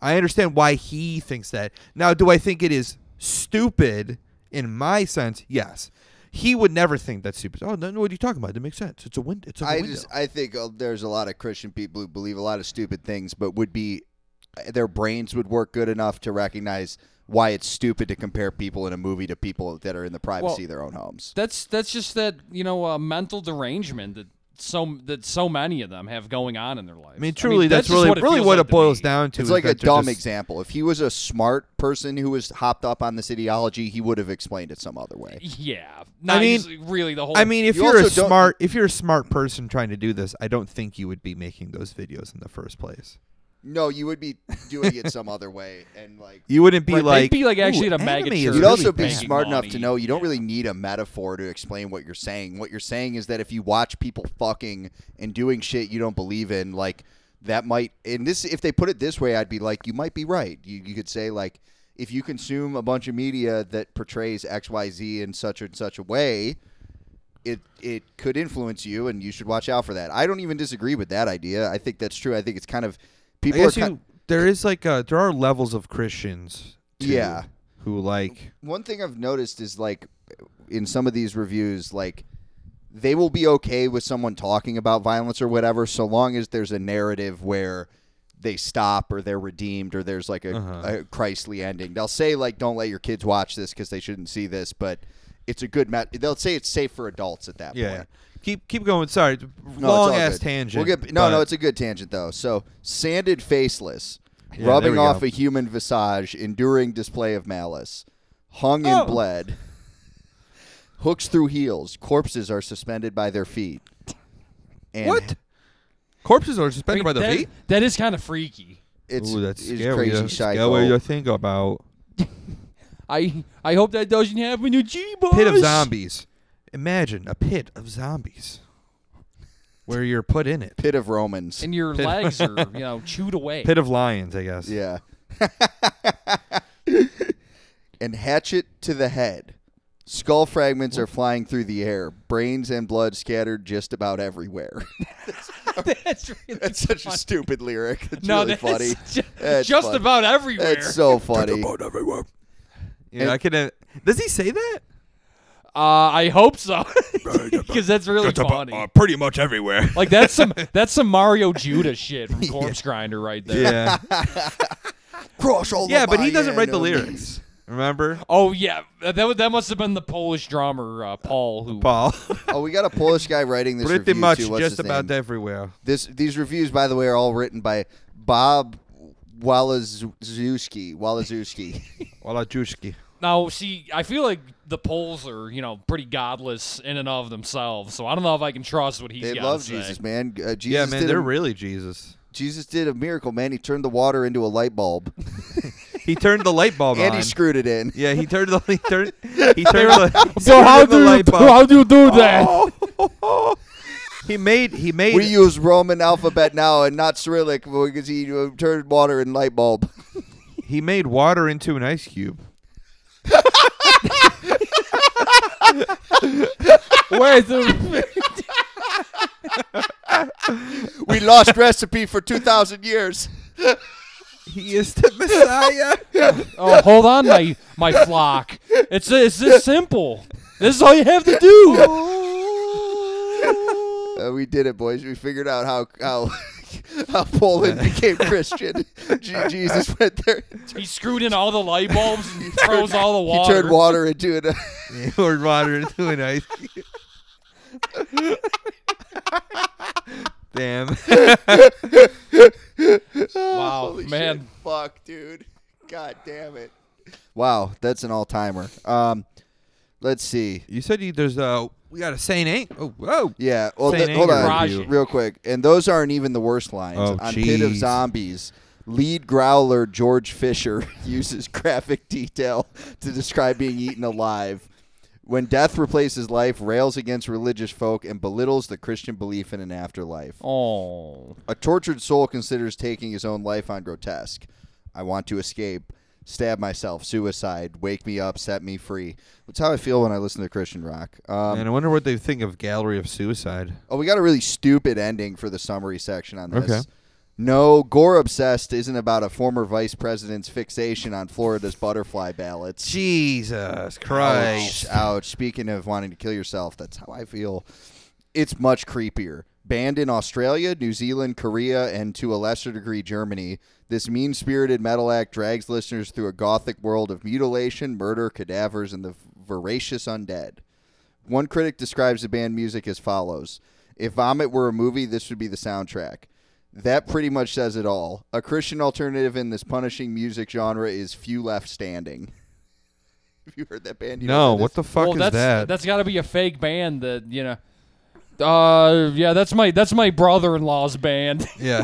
I understand why he thinks that. Now, do I think it is stupid in my sense? Yes. He would never think that's stupid. Oh no, no! What are you talking about? It makes sense. It's a window. It's a I window. just I think uh, there's a lot of Christian people who believe a lot of stupid things, but would be their brains would work good enough to recognize why it's stupid to compare people in a movie to people that are in the privacy Well, of their own homes. That's that's just that you know uh, mental derangement that so that so many of them have going on in their life. I mean, truly, that's, just really what it really what like it boils me. down to. It's like a dumb just- example. If he was a smart person who was hopped up on this ideology, he would have explained it some other way. Yeah, not mean- really the whole. I mean, if You you are a don't- smart, if you're a smart person trying to do this, I don't think you would be making those videos in the first place. No, you would be doing it some other way, and like You wouldn't be Right, they'd like be like actually "Ooh, at a mega anime is church. You'd really also be making bad." smart enough to money. know you don't Yeah. really need a metaphor to explain what you're saying. What you're saying is that if you watch people fucking and doing shit you don't believe in, like that might. And this, if they put it this way, I'd be like, you might be right. You, you could say like, if you consume a bunch of media that portrays X, Y, Z in such and such a way, it it could influence you, and you should watch out for that. I don't even disagree with that idea. I think that's true. I think it's kind of I people are guess kind, you, there is like uh there are levels of Christians. too, Yeah. Who like one thing I've noticed is like in some of these reviews, like they will be okay with someone talking about violence or whatever, so long as there's a narrative where they stop or they're redeemed or there's like a, Uh-huh. a Christly ending. They'll say like, "Don't let your kids watch this because they shouldn't see this," but it's a good met. They'll say it's safe for adults at that yeah. point. Keep keep going. Sorry, No, long ass good. tangent. We'll get no, no. It's a good tangent though. So sanded, faceless, Yeah, rubbing off go. a human visage, enduring display of malice, hung Oh. in bled, hooks through heels, corpses are suspended by their feet. And what? Corpses are suspended mean, by their that- feet. That is kind of freaky. It's, Ooh, that's it's scary. crazy That's psycho. scary to think about. I I hope that doesn't happen to G boys. Pit of zombies. Imagine a pit of zombies, where you're put in it. Pit of Romans. and your Pit- legs are you know chewed away. Pit of lions, I guess. Yeah. and hatchet to the head. Skull fragments are flying through the air, brains and blood scattered just about everywhere. that's really That's such a funny. stupid lyric. It's no, really that's funny. ju- That's just funny. about everywhere. That's so funny. everywhere. Yeah, And- I can. Uh, does he say that? Uh, I hope so, because that's really funny. pretty much everywhere. like that's some that's some Mario Judah shit from Corpse Grinder right there. yeah. Crush all yeah, of but he my doesn't write the enemies. lyrics. Remember, Oh yeah, that that, that must have been the Polish drummer uh, Paul who. Paul? Oh, we got a Polish guy writing this pretty review much too. What's just his about name? everywhere. This these reviews, by the way, are all written by Bob Walazuski. Walazuski. Walajushki. Now, see, I feel like the Poles are you know pretty godless in and of themselves, so I don't know if I can trust what he's they got love to say. Jesus, man. Uh, Jesus Yeah, man, did they're a, really Jesus. Jesus did a miracle, man. He turned the water into a light bulb, He turned the light bulb on. and on. he screwed it in. yeah, he turned the he turned he turned the, he So turned how the do you light bulb. how do you do that? he made he made We use Roman alphabet now and not Cyrillic because he uh, turned water in light bulb. he made water into an ice cube. Wait, the, we lost recipe for two thousand years. He is the Messiah. oh, hold on, my my flock. It's it's this simple. This is all you have to do. Uh, we did it, boys. We figured out how how how Poland became Christian. Je- Jesus went there. He screwed in all the light bulbs and froze all the water. He water. turned water into an. he poured water into an ice cube. Damn. Wow, Holy man. shit. Fuck, dude. God damn it. Wow, that's an all timer. Um, let's see. You said you, there's uh we got a Saint Ain't. Oh whoa. Yeah. Well, th- hold on, review. real quick. And those aren't even the worst lines. Oh, On Pit of jeez. Zombies, lead growler George Fisher uses graphic detail to describe being eaten alive. When death replaces life, rails against religious folk and belittles the Christian belief in an afterlife. Oh, A tortured soul considers taking his own life on grotesque. I want to escape, stab myself, suicide, wake me up, set me free. That's how I feel when I listen to Christian rock. Um, and I wonder what they think of Gallery of Suicide. Oh, we got a really stupid ending for the summary section on this. Okay. No, Gore Obsessed isn't about a former vice president's fixation on Florida's butterfly ballots. Jesus Ouch, Christ. ouch. Speaking of wanting to kill yourself, that's how I feel. It's much creepier. Banned in Australia, New Zealand, Korea, and to a lesser degree Germany, this mean spirited metal act drags listeners through a gothic world of mutilation, murder, cadavers, and the voracious undead. One critic describes the band music as follows If Vomit were a movie, this would be the soundtrack. That pretty much says it all. A Christian alternative in this punishing music genre is Few Left Standing. Have you heard that band? You no, what the fuck well, is that's that? that's got to be a fake band that you know. Uh, yeah, that's my that's my brother-in-law's band. yeah.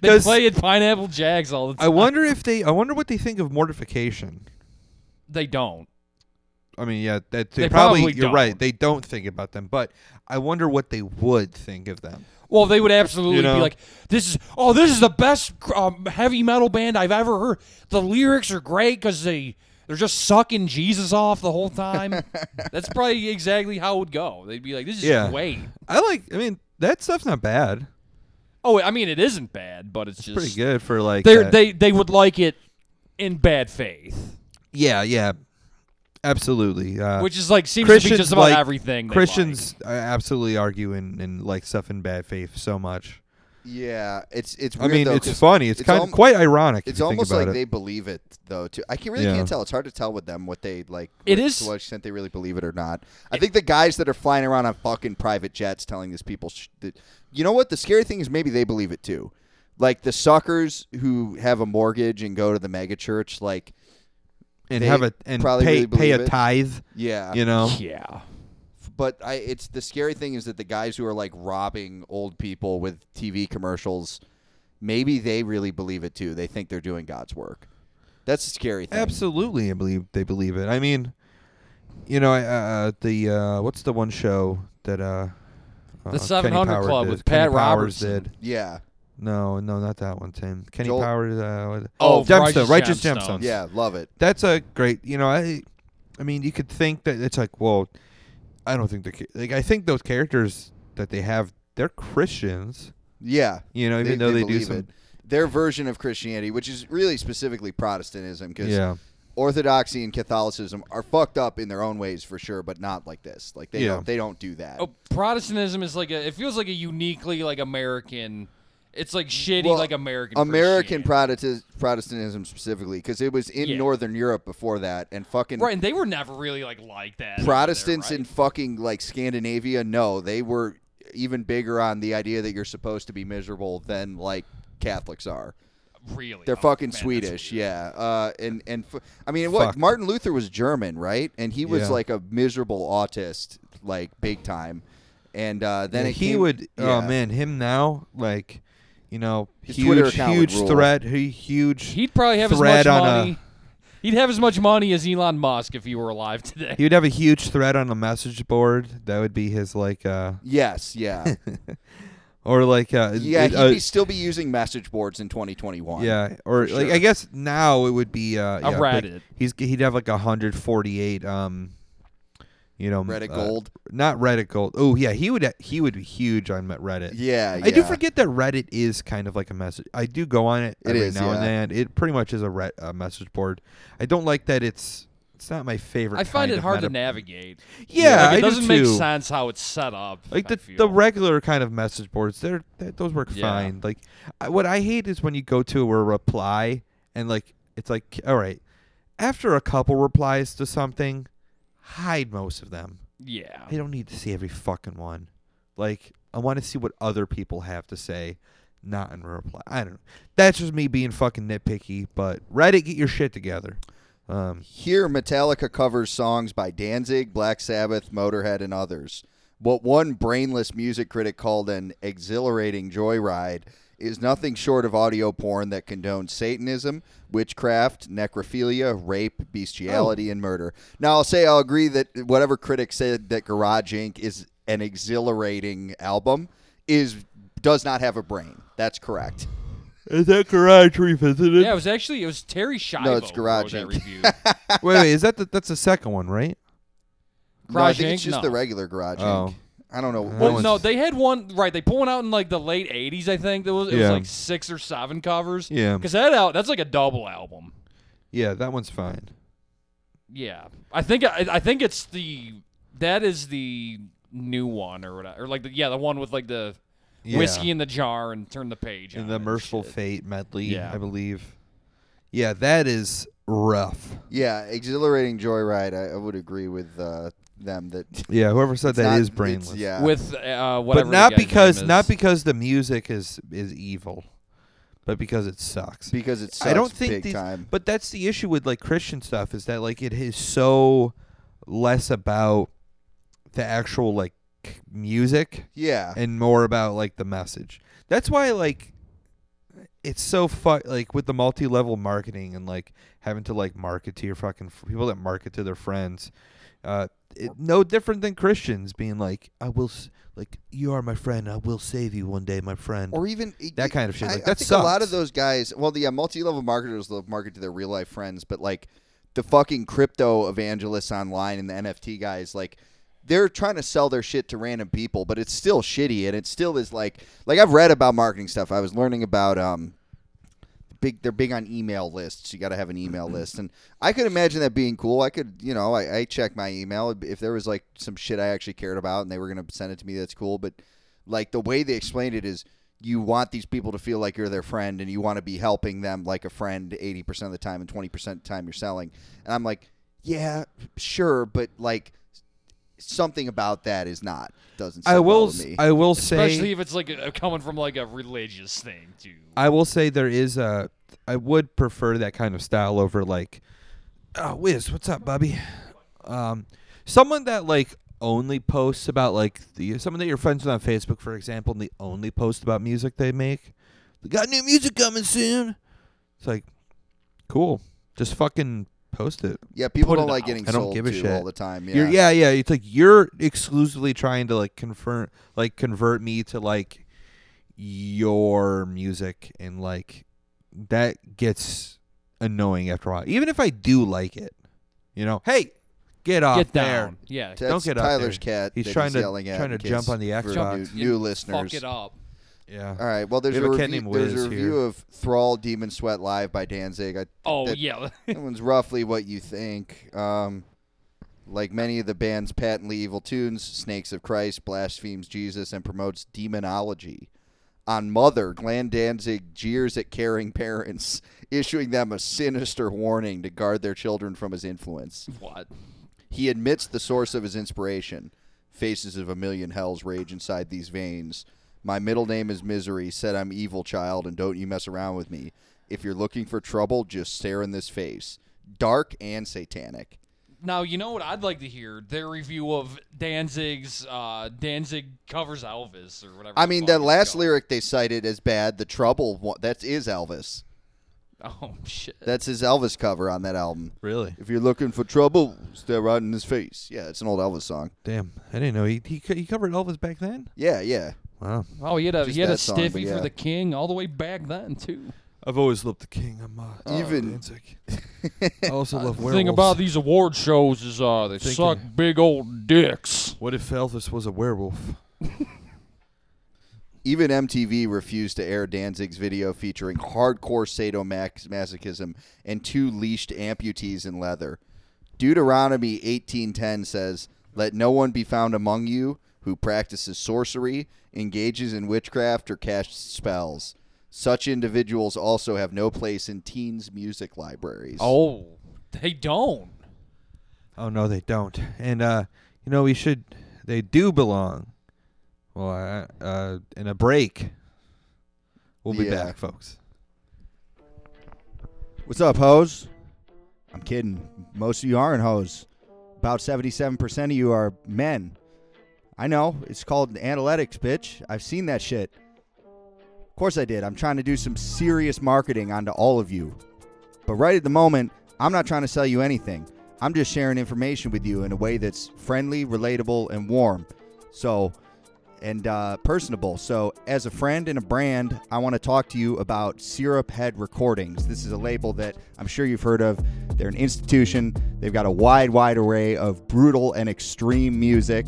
they 'Cause play at Pineapple Jags all the time. I wonder if they. I wonder what they think of mortification. they don't. I mean, yeah, that they, They probably, probably you're right. don't. They don't think about them, but I wonder what they would think of them. Well, they would absolutely You know? be like, "This is oh, this is the best um, heavy metal band I've ever heard. The lyrics are great because they they're just sucking Jesus off the whole time." That's probably exactly how it would go. They'd be like, "This is Yeah. great." I like. I mean, that stuff's not bad. Oh, I mean, it isn't bad, but it's just Pretty good for like. They that- they they would like it in bad faith, yeah, yeah, absolutely. Uh, which is like seems to be just about like- everything. they Christians uh, absolutely argue and, and like stuff in bad faith so much. Yeah, it's it's. I mean, though, it's 'cause funny. It's, it's kind al- of quite ironic. if It's you think almost about like it. they believe it though. Too. I can really Yeah. can't tell. It's hard to tell with them what they like. It what- is- to what extent they really believe it or not. I think the guys that are flying around on fucking private jets telling these people, sh- that, you know what? The scary thing is maybe they believe it too. Like the suckers who have a mortgage and go to the mega church, like and have a and probably pay really pay believe a it. tithe. yeah, You know. Yeah. But I, it's the scary thing is that the guys who are like robbing old people with TV commercials, maybe they really believe it too. They think they're doing God's work. That's the scary thing. Absolutely, I believe they believe it. I mean, you know, I- uh, the uh, what's the one show that uh, uh, The Kenny 700 Club did? with Kenny Pat Powers Robertson. did. Yeah, No, no, not that one, Tim. Kenny Joel- Powers. Uh, Oh, Gemstone, Righteous Righteous Gemstones. Gemstones. yeah, love it. that's a great. You know, I, I mean, you could think that it's like, well, I don't think the like I think those characters that they have, they're Christians. Yeah, You know, even they, though they, do some. it. Their version of Christianity, which is really specifically Protestantism, because Yeah, Orthodoxy and Catholicism are fucked up in their own ways for sure, but not like this. Like they Yeah. don't they don't do that. Oh, Protestantism is like a. It feels like a uniquely like American. It's like shitty Well, like American. American Christianity. Protestant Protestantism specifically, because it was in Yeah. Northern Europe before that, and fucking Right, and they were never really like like that. Protestants there, in fucking like Scandinavia, no, they were even bigger on the idea that you're supposed to be miserable than like Catholics are. really They're Oh, fucking man, Swedish, yeah. Uh, and and f- I mean, what Martin Luther was German, right? And he was Yeah. like a miserable autist, like big time. And uh, then Yeah, it he came- would. yeah. Oh man, him now, like, you know, His Twitter huge, account would huge rule. threat, hu- huge. He'd probably have as thread much on a- money. He'd have as much money as Elon Musk if he were alive today. He would have a huge thread on a message board. That would be his like, uh, Yes, yeah, or like, uh, yeah. it- He'd uh, be, still be using message boards in 2021. yeah, or for like sure. I guess now it would be uh, A yeah, like, Reddit. he's he'd have like 148, um, you know, Reddit uh, Gold. not Reddit Gold. Oh yeah, he would he would be huge on Reddit. Yeah, I do forget that Reddit is kind of like a message. I do go on it It every is, now and then. It pretty much is a, re- a message board. I don't like that it's it's not my favorite. I find kind it of hard to navigate. Yeah, like, it I do doesn't make too. sense how it's set up. Like the the regular kind of message boards, they're that, those work Yeah. fine. Like I, what I hate is when you go to a reply and like it's like all right, after a couple replies to something, hide most of them. yeah. I don't need to see every fucking one. Like I want to see what other people have to say, not in reply. I don't know. That's just me being fucking nitpicky. But Reddit, get your shit together. Um, Here, Metallica covers songs by Danzig, Black Sabbath, Motorhead, and others. What one brainless music critic called an exhilarating joyride is nothing short of audio porn that condones Satanism, witchcraft, necrophilia, rape, bestiality, oh. and murder. Now, I'll say I'll agree that whatever critic said that Garage Inc. is an exhilarating album is does not have a brain. That's correct. is that Garage Revisited? Yeah, it was actually it was Terry Schiavo. No, it's Garage Inc. review. wait, wait, is that the, that's the second one, right? no, I Garage think it's Inc? just No. the regular Garage Oh. Inc. I don't know. That Well, no, they had one right. They put one out in like the late '80s, I think. That was it Yeah. was like six or seven covers. Yeah, Because that out that's like a double album. yeah, that one's fine. Yeah, I think I, I think it's the that is the new one or whatever, or like the yeah the one with like the Yeah. whiskey in the jar and turn the page. in on the it and Mercyful shit. Fate medley, Yeah. I believe. Yeah, that is rough. Yeah, exhilarating joyride. I, I would agree with uh, them that Yeah, whoever said it's that not- is it's- brainless. Yeah, with uh, whatever. but the not guy's because name not is. because the music is is evil, but because it sucks. because it sucks I don't think big these- time. But that's the issue with like Christian stuff is that like it is so less about the actual like music Yeah, and more about like the message. That's why like it's so fu- like with the multi-level marketing and like having to like market to your fucking f- people that market to their friends. Uh it, no different than Christians being like I will s- like you are my friend. I will save you one day, my friend. or even that kind of shit. I, Like, I that think a lot of those guys. Well, the uh, multi-level marketers love market to their real life friends, but like the fucking crypto evangelists online and the NFT guys, like they're trying to sell their shit to random people, but it's still shitty, and it still is like like I've read about marketing stuff. I was learning about um. Big, they're big on email lists. You got to have an email mm-hmm. list, and I could imagine that being cool. I could, you know, I, I check my email if there was like some shit I actually cared about, and they were gonna send it to me. That's cool, but like the way they explained it is you want these people to feel like you're their friend and you want to be helping them like a friend 80% of the time and 20% of the time you're selling and i'm like yeah sure but like something about that is not doesn't I sit well will me I will say especially if it's like a, coming from like a religious thing too. I will say there is a. I would prefer that kind of style over like, oh, Wiz, what's up, Bubby? Um, someone that like only posts about like the someone that you're friends with on Facebook, for example, and they only post about music they make. They got new music coming soon. It's like, cool. Just fucking post it. yeah people Put don't it like out. getting I don't sold give a to shit. all the time yeah You're, yeah, yeah. It's like you're exclusively trying to like convert, like convert me to like your music, and like that gets annoying after a while. Even if I do like it, you know. Hey, get off Get there. down. Yeah. That's Don't get up tyler's there. cat He's that trying to- yelling at trying in to jump on the for Xbox. new, new listeners Fuck it up. Yeah. all right well there's We a, have review, there's a review here. of thrall demon sweat live by danzig I, Oh that- yeah. that one's roughly what you think. Um, like many of the band's patently evil tunes, Snakes of Christ blasphemes Jesus and promotes demonology. On Mother, Glenn Danzig jeers at caring parents, issuing them a sinister warning to guard their children from his influence. what? He admits the source of his inspiration. Faces of a million hells rage inside these veins. My middle name is Misery. Said I'm evil, child, and don't you mess around with me. If you're looking for trouble, just stare in this face. Dark and satanic. Now you know what I'd like to hear their review of Danzig's uh, Danzig covers Elvis or whatever. I mean, fuck that last called. lyric they cited as bad. The trouble one, that is Elvis. Oh shit. That's his Elvis cover on that album. Really? If you're looking for trouble, stare right in his face. Yeah, it's an old Elvis song. Damn. I didn't know he he he covered Elvis back then. Yeah, yeah. Wow. Oh, he had a Just he had a that song, but stiffy yeah. for the king all the way back then too. I've always loved the king. I'm uh, Even- Danzig. I also love The werewolves. thing about these award shows is uh they Thinking- suck big old dicks. what if Elvis was a werewolf? Even MTV refused to air Danzig's video featuring hardcore sadomasochism and two leashed amputees in leather. Deuteronomy 18:10 says, "Let no one be found among you who practices sorcery, engages in witchcraft, or casts spells. Such individuals also have no place in teens' music libraries." Oh, they don't. Oh no, they don't. And uh, you know, we should. They do belong. Well, uh, uh in a break. We'll be Yeah. back, folks. What's up, hoes? I'm kidding. Most of you aren't hoes. About 77% of you are men. I know. It's called analytics, bitch. I've seen that shit. Of course I did. I'm trying to do some serious marketing onto all of you. But right at the moment, I'm not trying to sell you anything. I'm just sharing information with you in a way that's friendly, relatable, and warm. So, and uh, personable. So, as a friend and a brand, I want to talk to you about Syrup Head Recordings. This is a label that I'm sure you've heard of. They're an institution. They've got a wide, wide array of brutal and extreme music,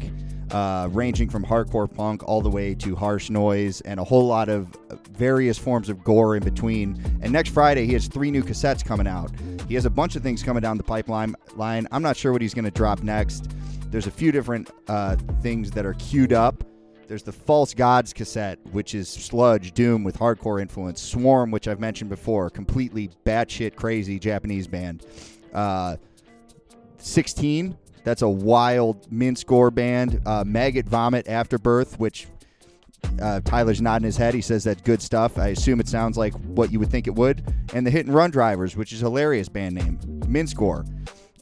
uh, ranging from hardcore punk all the way to harsh noise and a whole lot of various forms of gore in between. And next Friday, he has three new cassettes coming out. He has a bunch of things coming down the pipeline. Line. I'm not sure what he's going to drop next. There's a few different uh, things that are queued up. There's the False Gods cassette, which is sludge, doom with hardcore influence. Swarrrm, which I've mentioned before, completely batshit crazy Japanese band. Uh, 16, That's a wild Mincecore band. Uh, Maggot Vomit Afterbirth, which uh, Tyler's nodding his head. He says that's good stuff. I assume it sounds like what you would think it would. And the Hit and Run Drivers, which is a hilarious band name. Mincecore.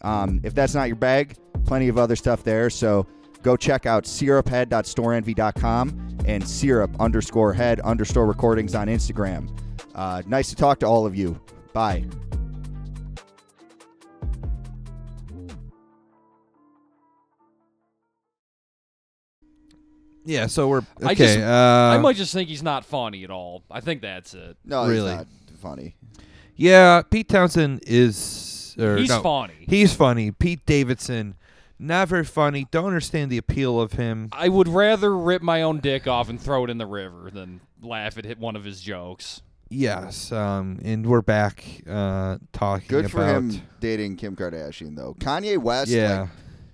Um, if that's not your bag, plenty of other stuff there. So go check out syruphead.storenvy.com and syrup underscore head underscore recordings on Instagram. Uh, nice to talk to all of you. Bye. Yeah, so we're okay. I just- uh, I might just think he's not funny at all. I think that's it. No, Really? he's not funny. yeah, Pete Townshend is. Or, He's no, funny. He's funny. Pete Davidson, not very funny. Don't understand the appeal of him. I would rather rip my own dick off and throw it in the river than laugh at hit one of his jokes. Yes, um, and we're back uh, talking Good about. for him dating Kim Kardashian though. Kanye West, Yeah, like,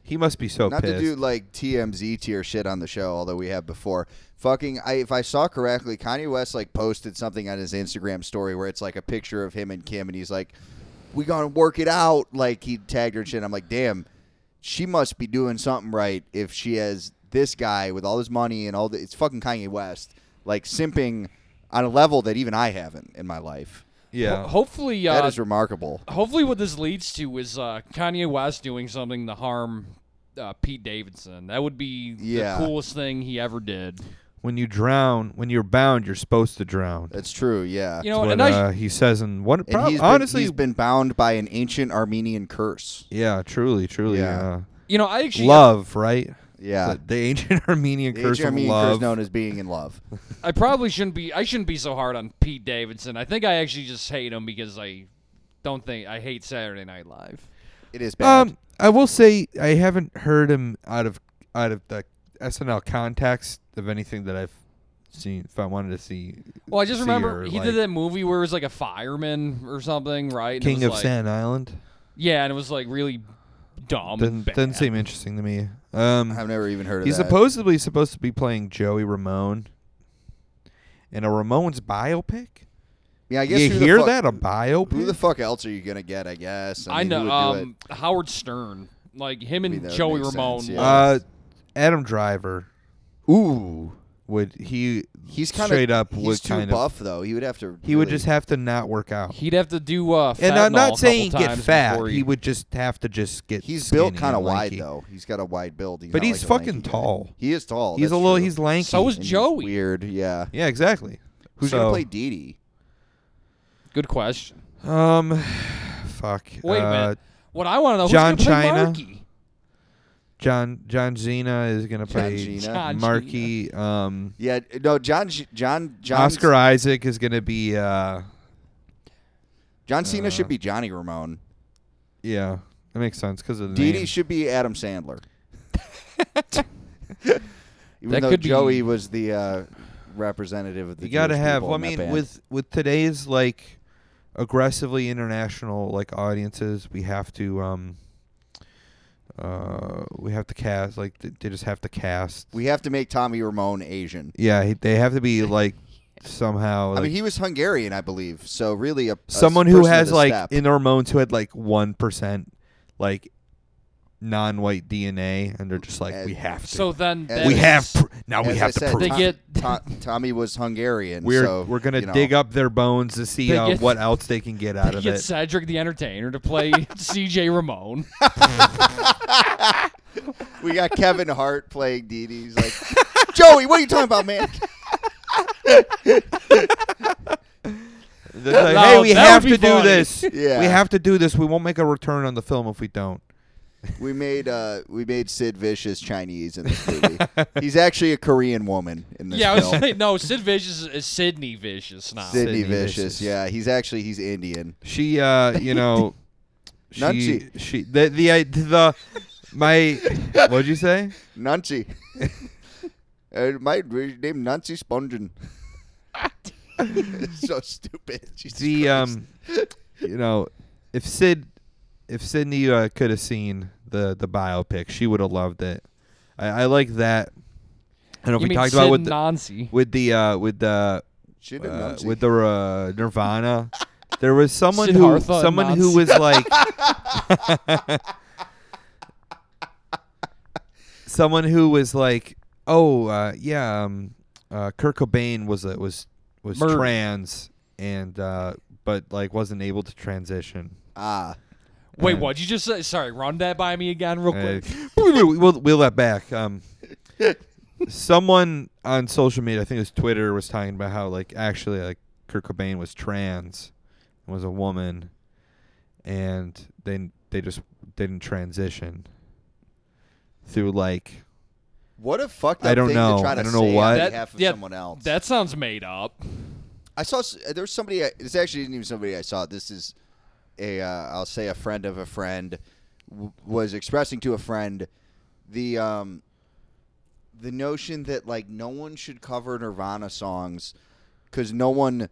he must be so not pissed. to do like TMZ tier shit on the show, although we have before. Fucking, I, if I saw correctly, Kanye West like posted something on his Instagram story where it's like a picture of him and Kim, and he's like, "We gonna work it out." Like he tagged her and shit. I'm like, damn, she must be doing something right if she has this guy with all his money and all the. It's fucking Kanye West, like simping on a level that even I haven't in my life. yeah, Ho- hopefully, uh, That is remarkable. hopefully, what this leads to is uh, Kanye West doing something to harm uh, Pete Davidson. That would be Yeah. the coolest thing he ever did. when you drown, when you're bound, you're supposed to drown. That's true. Yeah. You know, What and I, uh, he says in one. And prob- he's been, honestly, he's been bound by an ancient Armenian curse. yeah, truly, truly, Yeah. you know, I uh, actually, love, right? Yeah. The, the ancient Armenian The curse ancient of Armenian love. curse known as being in love. I probably shouldn't be. I shouldn't be so hard on Pete Davidson. I think I actually just hate him because I don't think I hate Saturday Night Live. It is bad. Um, I will say I haven't heard him out of out of the SNL context of anything that I've seen. If I wanted to see Well, I just remember he like, did that movie where it was like a fireman or something, right? And King of like, Staten Island, Yeah, and it was like really dumb. doesn't and bad. doesn't seem interesting to me. Um, I've never even heard of he's that. supposedly supposed to be playing Joey Ramone in a Ramones biopic. Yeah, I guess you hear fuck- that a biopic? Who the fuck else are you gonna get? I guess. I, mean, who know. would do it? Um, Howard Stern, like him I mean, and Joey Ramone. sense, yeah. uh, Adam Driver Ooh, would he he's kind straight up He's would too kind of buff though. He would have to. he would just have to not work out. He'd have to do uh, and I'm not saying get fat. before He would just have to just get. He's built kind of wide though. He's got a wide build. He's But he's like fucking lanky guy. tall. He is tall. He's a little. true. He's lanky. So is Joey. Weird. Yeah. yeah, exactly. Who's so, gonna play Dee Dee? Good question. Um, fuck. Wait a uh, minute. What I want to know who's John gonna play China? Marky? John John Cena is gonna play Gina? John Marky. Um, Yeah. No. John. John. John. Oscar Isaac is gonna be. Uh, John Cena uh, should be Johnny Ramone. yeah, that makes sense because of the Dee name. Should be Adam Sandler. Even That though could be- Joey was the uh, representative of the you gotta Jewish have. people Well, I in that mean, band. with with today's like aggressively international like audiences, we have to um. Uh, we have to cast like th- they just have to cast. we have to make Tommy Ramone Asian. Yeah, he, they have to be like somehow. I mean, he was Hungarian, I believe. So really, a, a someone who has like step. in the Ramones who had like one percent like non-white DNA, and they're just like, And we have to. So then As we have pr- now. We As have I to said, prove. They Tom- get- To- Tommy was Hungarian. we're so, we're gonna you know. dig up their bones to see They uh, get- what else they can get out they of get it. Cedric the Entertainer to play C.J. Ramone. We got Kevin Hart playing Dee Dee. He's like, Joey, what are you talking about, man? They're like, No, hey, we that have would be to do funny. this. Yeah. We have to do this. We won't make a return on the film if we don't. We made uh, we made Sid Vicious Chinese in this movie. He's actually a Korean woman in this yeah, I was saying, no, Sid Vicious is Sydney Vicious now. Sydney Sydney Vicious. Vicious. Yeah, he's actually he's Indian. She, uh, you know, she, Nunchi. she, the, the, the, my, what'd you say? Nancy. uh, my name Nancy Spungen. so stupid. Jesus the Christ. um you know if sid if sydney uh, could have seen the the biopic she would have loved it. I, I like that. I don't know if we talked Sid about with the, with the uh with the uh, with the uh, nirvana. There was someone who Siddhartha and someone who was like someone who was like, "Oh, uh, yeah, um, uh, Kurt Cobain was a, was was Murdered. trans and uh, but like wasn't able to transition." Ah, Wait, And- what'd you just say? Sorry, run that by me again, real Uh, quick. we'll we'll let back. Um, someone on social media, I think it was Twitter, was talking about how like actually like Kurt Cobain was trans, was a woman, and they they just didn't transition through like what a fucked up I don't thing know. to try to I don't know say what. on That- behalf of yeah, someone else. That sounds made up. I saw s- there was somebody. This actually isn't even somebody I saw. This is a uh, I'll say a friend of a friend w- was expressing to a friend the um the notion that like no one should cover Nirvana songs because no one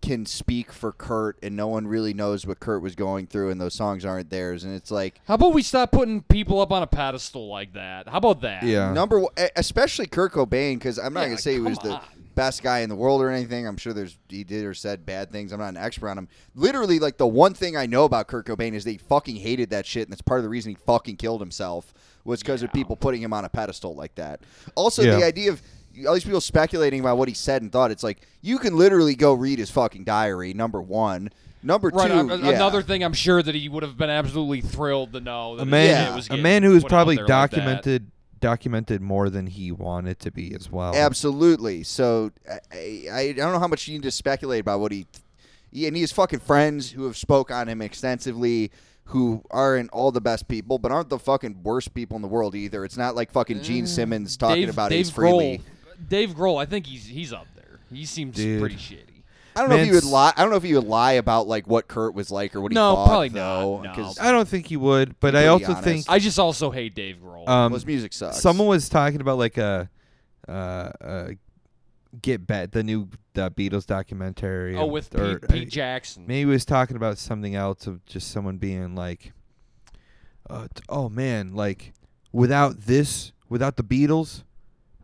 can speak for Kurt and no one really knows what Kurt was going through and those songs aren't theirs and it's like How about we stop putting people up on a pedestal like that? How about that? yeah. number one, especially Kurt Cobain because I'm not Yeah, gonna say he was come the on. Best guy in the world or anything. I'm sure there's he did or said bad things. I'm not an expert on him. Literally, like the one thing I know about Kurt Cobain is that he fucking hated that shit, and that's part of the reason he fucking killed himself was because of people putting him on a pedestal like that. Also, Yeah. the idea of all these people speculating about what he said and thought. It's like you can literally go read his fucking diary. Number one. Number Right. two. I'm- yeah. Another thing I'm sure that he would have been absolutely thrilled to know that a man, shit was a man who was probably documented like that. Documented documented more than he wanted to be as well. Absolutely. So I, I, I don't know how much you need to speculate about what he, he and he has fucking friends who have spoke on him extensively, who aren't all the best people, but aren't the fucking worst people in the world either. It's not like fucking Gene mm. Simmons talking Dave, about Dave Ace Frehley. Grohl. Dave Grohl, I think he's he's up there. He seems Dude. pretty shitty. I don't know if he would lie. I don't know if he would lie about like what Kurt was like or what he thought. No, thought. probably though, not, no. 'cause I don't think he would, but I also honest. think I just also hate Dave Grohl. um, well, his music sucks. someone was talking about like a uh, uh, get back the new uh, Beatles documentary. oh, with or, Pete, Pete Jackson. Maybe he was talking about something else of just someone being like, uh, t- "Oh man, like without this, without the Beatles,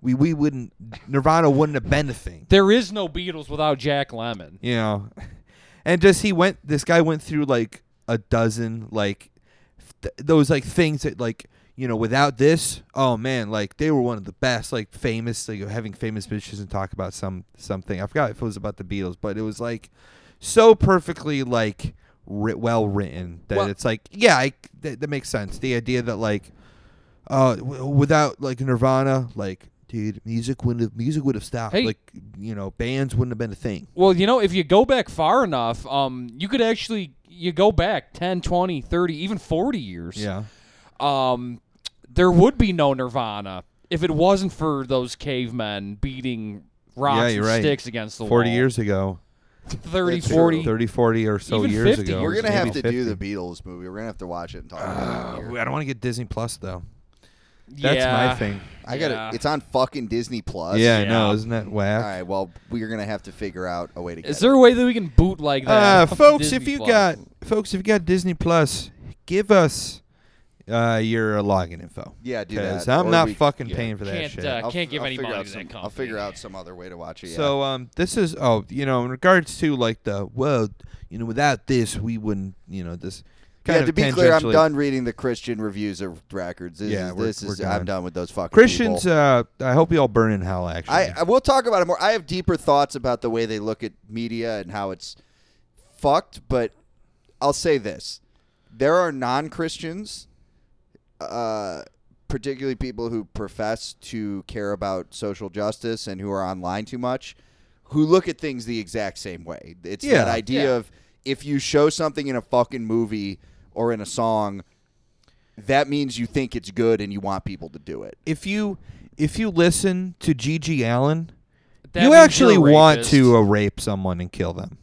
we we wouldn't Nirvana wouldn't have been a thing." There is no Beatles without Jack Lemon. You know, and just he went. This guy went through like a dozen like th- those like things that like you know without this, oh man, like they were one of the best, like famous, like having famous bitches and talk about some something. I forgot if it was about the Beatles, but it was like so perfectly like writ- well written that Well- it's like yeah, I, that, that makes sense. The idea that like uh w- without like Nirvana, like dude, music wouldn't have music would have stopped. Hey. Like you know, bands wouldn't have been a thing. Well, you know, if you go back far enough, um, you could actually you go back 10, 20, 30, even 40 years. Yeah. Um, there would be no Nirvana if it wasn't for those cavemen beating rocks Yeah, and right. sticks against the 40 wall. years ago 30, 40. 30 40 or so Even years 50 ago We're gonna have to do the Beatles movie. We're gonna have to watch it and talk about it. Uh, here. I don't want to get Disney Plus though. That's yeah. my thing. I got Yeah. it. It's on fucking Disney Plus. yeah, I yeah. know. Isn't that whack? All right. Well, we're gonna have to figure out a way to get. Is there a way that we can boot like that? Uh, off folks, Disney if you Plus? got folks, if you got Disney Plus, give us uh, your login info. it? Yeah, do Because that. I'm Or not we- fucking yeah, paying for that can't, shit. uh, I'll can't give I'll any figure money out to some- that I'll company. figure out some other way to watch it. Yeah. So um, this is oh, you know, in regards to like the well, you know, without this, we wouldn't, you know, this. Kind yeah, of to be clear, I'm done reading the Christian reviews of records. This Yeah, is, we're- this we're is I'm done. done with those fucking Christians. people. Uh, I hope you all burn in hell. Actually, I, I will talk about it more. I have deeper thoughts about the way they look at media and how it's fucked. But I'll say this: there are non-Christians, uh, particularly people who profess to care about social justice and who are online too much, who look at things the exact same way. It's Yeah. that idea Yeah. of if you show something in a fucking movie or in a song. That means you think it's good and you want people to do it. if you if you listen to GG Allin, That you actually want to uh, rape someone and kill them.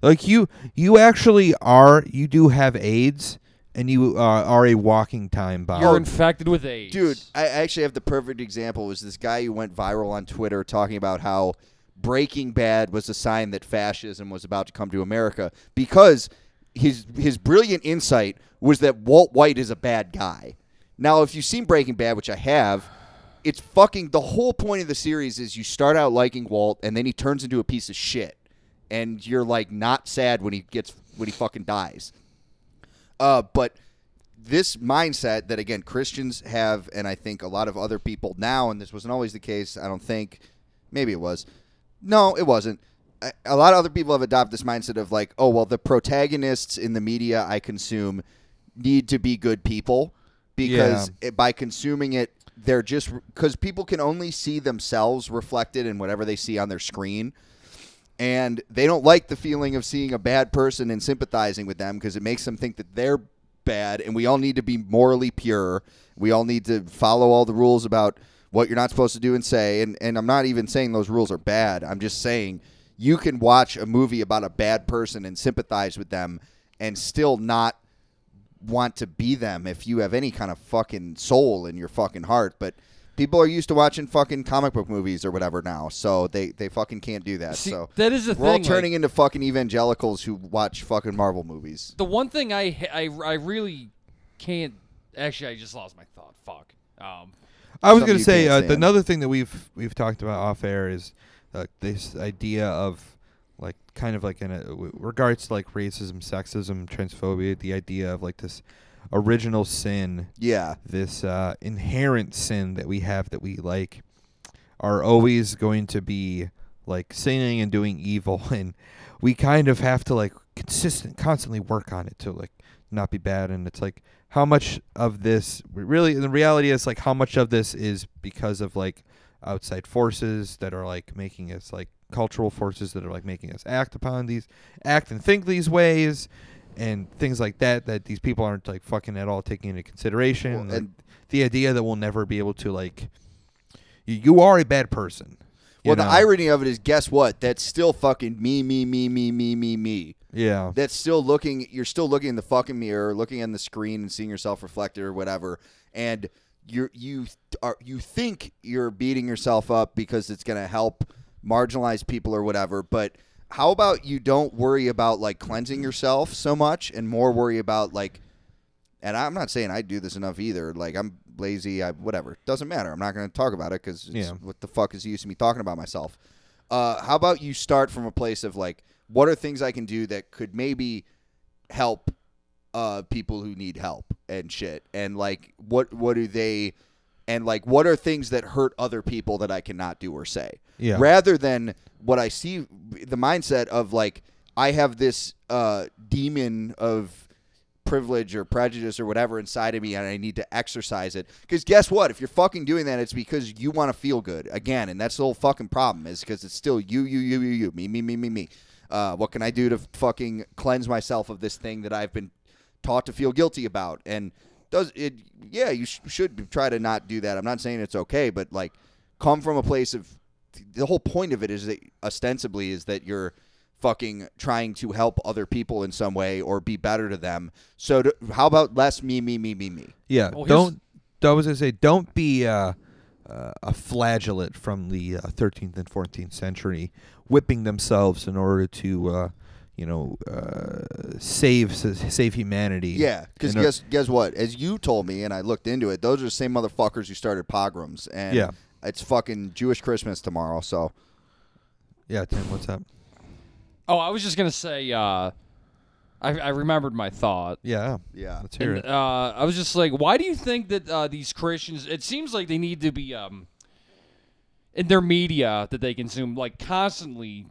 Like you, you actually are. You do have AIDS, and you uh, are a walking time bomb. You're infected with AIDS, Dude, I I actually have the perfect example. Was this guy who went viral on Twitter talking about how Breaking Bad was a sign that fascism was about to come to America because his his brilliant insight was that Walt White is a bad guy. Now, if you've seen Breaking Bad, which I have, it's fucking the whole point of the series is you start out liking Walt and then he turns into a piece of shit. And you're like not sad when he gets when he fucking dies. Uh, but this mindset that again Christians have, and I think a lot of other people now, and this wasn't always the case. I don't think, maybe it was. No, it wasn't. A- lot of other people have adopted this mindset of like, oh well, the protagonists in the media I consume need to be good people because it, by consuming it, they're just because people can only see themselves reflected in whatever they see on their screen. And they don't like the feeling of seeing a bad person and sympathizing with them because it makes them think that they're bad and we all need to be morally pure. We all need to follow all the rules about what you're not supposed to do and say. And, and i'm not even saying those rules are bad. I'm just saying you can watch a movie about a bad person and sympathize with them and still not want to be them if you have any kind of fucking soul in your fucking heart but people are used to watching fucking comic book movies or whatever now so they they fucking can't do that See, so that is the we're all thing. like, turning into fucking evangelicals who watch fucking Marvel movies. the one thing I, I I really can't. Actually, I just lost my thought. Fuck. Um, I was going to say uh, another thing that we've we've talked about off air is uh, this idea of like kind of like in a, w- regards to like racism, sexism, transphobia, the idea of like this original sin, Yeah, this uh, inherent sin that we have that we like are always going to be like sinning and doing evil. And we kind of have to like consistent constantly work on it to like not be bad. And it's like how much of this really the reality is like how much of this is because of like outside forces that are like making us like cultural forces that are like making us act upon these act and think these ways and things like that that these people aren't like fucking at all taking into consideration Well, and- the idea that we'll never be able to like you, you are a bad person well, the irony of it is, guess what? That's still fucking me, me, me, me, me, me, me. yeah That's still looking. You're still looking in the fucking mirror, looking in the screen, and seeing yourself reflected or whatever. And you're you are you think you're beating yourself up because it's gonna help marginalized people or whatever. But how about you don't worry about like cleansing yourself so much, and more worry about like and I'm not saying I do this enough either. Like I'm lazy, I whatever. Doesn't matter. I'm not going to talk about it because Yeah. what the fuck is the use of me talking about myself? Uh, how about you start from a place of like, what are things I can do that could maybe help uh, people who need help and shit, and like what what do they, and like what are things that hurt other people that I cannot do or say? Yeah. Rather than what I see, the mindset of like I have this uh, demon of privilege or prejudice or whatever inside of me and I need to exercise it. Because guess what? If you're fucking doing that, it's because you want to feel good again, and that's the whole fucking problem. Is because it's still you, you, you, you, you, me, me, me, me, me. Uh, what can I do to fucking cleanse myself of this thing that I've been taught to feel guilty about? And does it? Yeah, you sh- should try to not do that. I'm not saying it's okay, but like, come from a place of the whole point of it is that ostensibly is that you're fucking trying to help other people in some way or be better to them. So to, how about less me, me, me, me, me? Yeah, Well, here's- don't. I was gonna say, don't be uh, uh, a flagellate from the uh, 13th and 14th century, whipping themselves in order to, uh, you know, uh, save save humanity. Yeah, because You know- guess guess what? As you told me, and I looked into it, those are the same motherfuckers who started pogroms. And Yeah. it's fucking Jewish Christmas tomorrow. So Yeah, Tim, what's up? oh, I was just gonna say. Uh, I, I remembered my thought. Yeah, yeah, let's hear And, it. uh, I was just like, why do you think that uh, these Christians? It seems like they need to be um, in their media that they consume, like constantly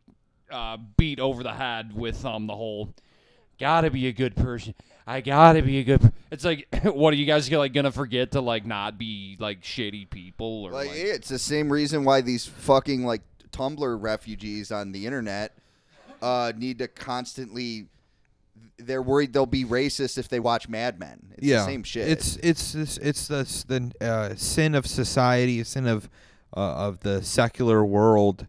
uh, beat over the head with um the whole gotta be a good person. I gotta be a good. Per-. It's like, what are you guys like gonna forget to like not be like shitty people or like like, it's the same reason why these fucking like Tumblr refugees on the internet uh, need to constantly. They're worried they'll be racist if they watch Mad Men. It's yeah, the same shit. It's it's this it's the the uh, sin of society, a sin of uh, of the secular world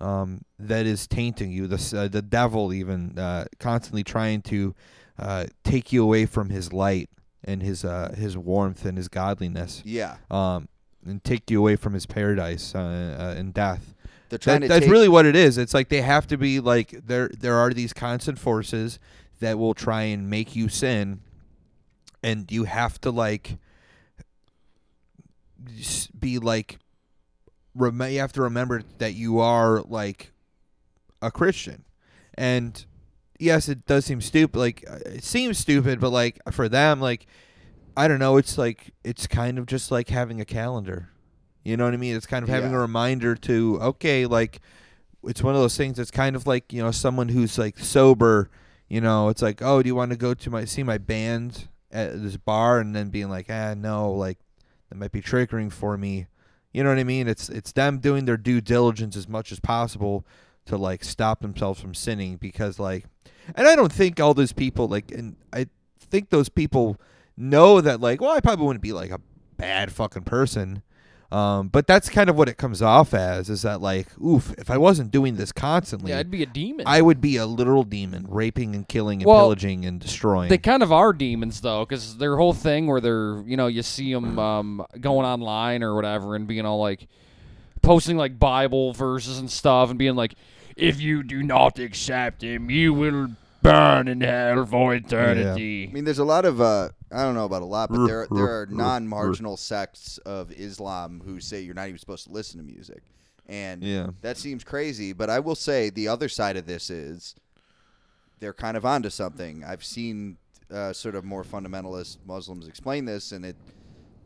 um, that is tainting you. The uh, the devil even uh, constantly trying to uh, take you away from his light and his uh, his warmth and his godliness, yeah, um, and take you away from his paradise uh, uh, and death. they're trying That, to that's take, really what it is. It's like they have to be like there. There are these constant forces that will try and make you sin, and you have to like be like. Rem- you have to remember that you are like a Christian, and yes, it does seem stupid. Like uh, it seems stupid, but like for them, like I don't know. It's like it's kind of just like having a calendar. You know what I mean? It's kind of having a reminder to okay, like it's one of those things. It's kind of like you know someone who's like sober. You know, it's like oh, do you want to go to my see my band at this bar, and then being like ah no, like that might be triggering for me. You know what I mean? It's it's them doing their due diligence as much as possible to like stop themselves from sinning because like and I don't think all those people like and I think those people know that like well I probably wouldn't be like a bad fucking person um but that's kind of what it comes off as is that like oof if I wasn't doing this constantly Yeah, I'd be a demon. I would be a literal demon raping and killing and Well, pillaging and destroying They kind of are demons though, because their whole thing where they're you know you see them um, going online or whatever and being all like posting like Bible verses and stuff and being like, if you do not accept him, you will burn in hell for eternity. I mean, there's a lot of uh, I don't know about a lot, but there there are non-marginal sects of Islam who say you're not even supposed to listen to music, and Yeah. that seems crazy. But I will say the other side of this is they're kind of onto something. I've seen uh, sort of more fundamentalist Muslims explain this, and it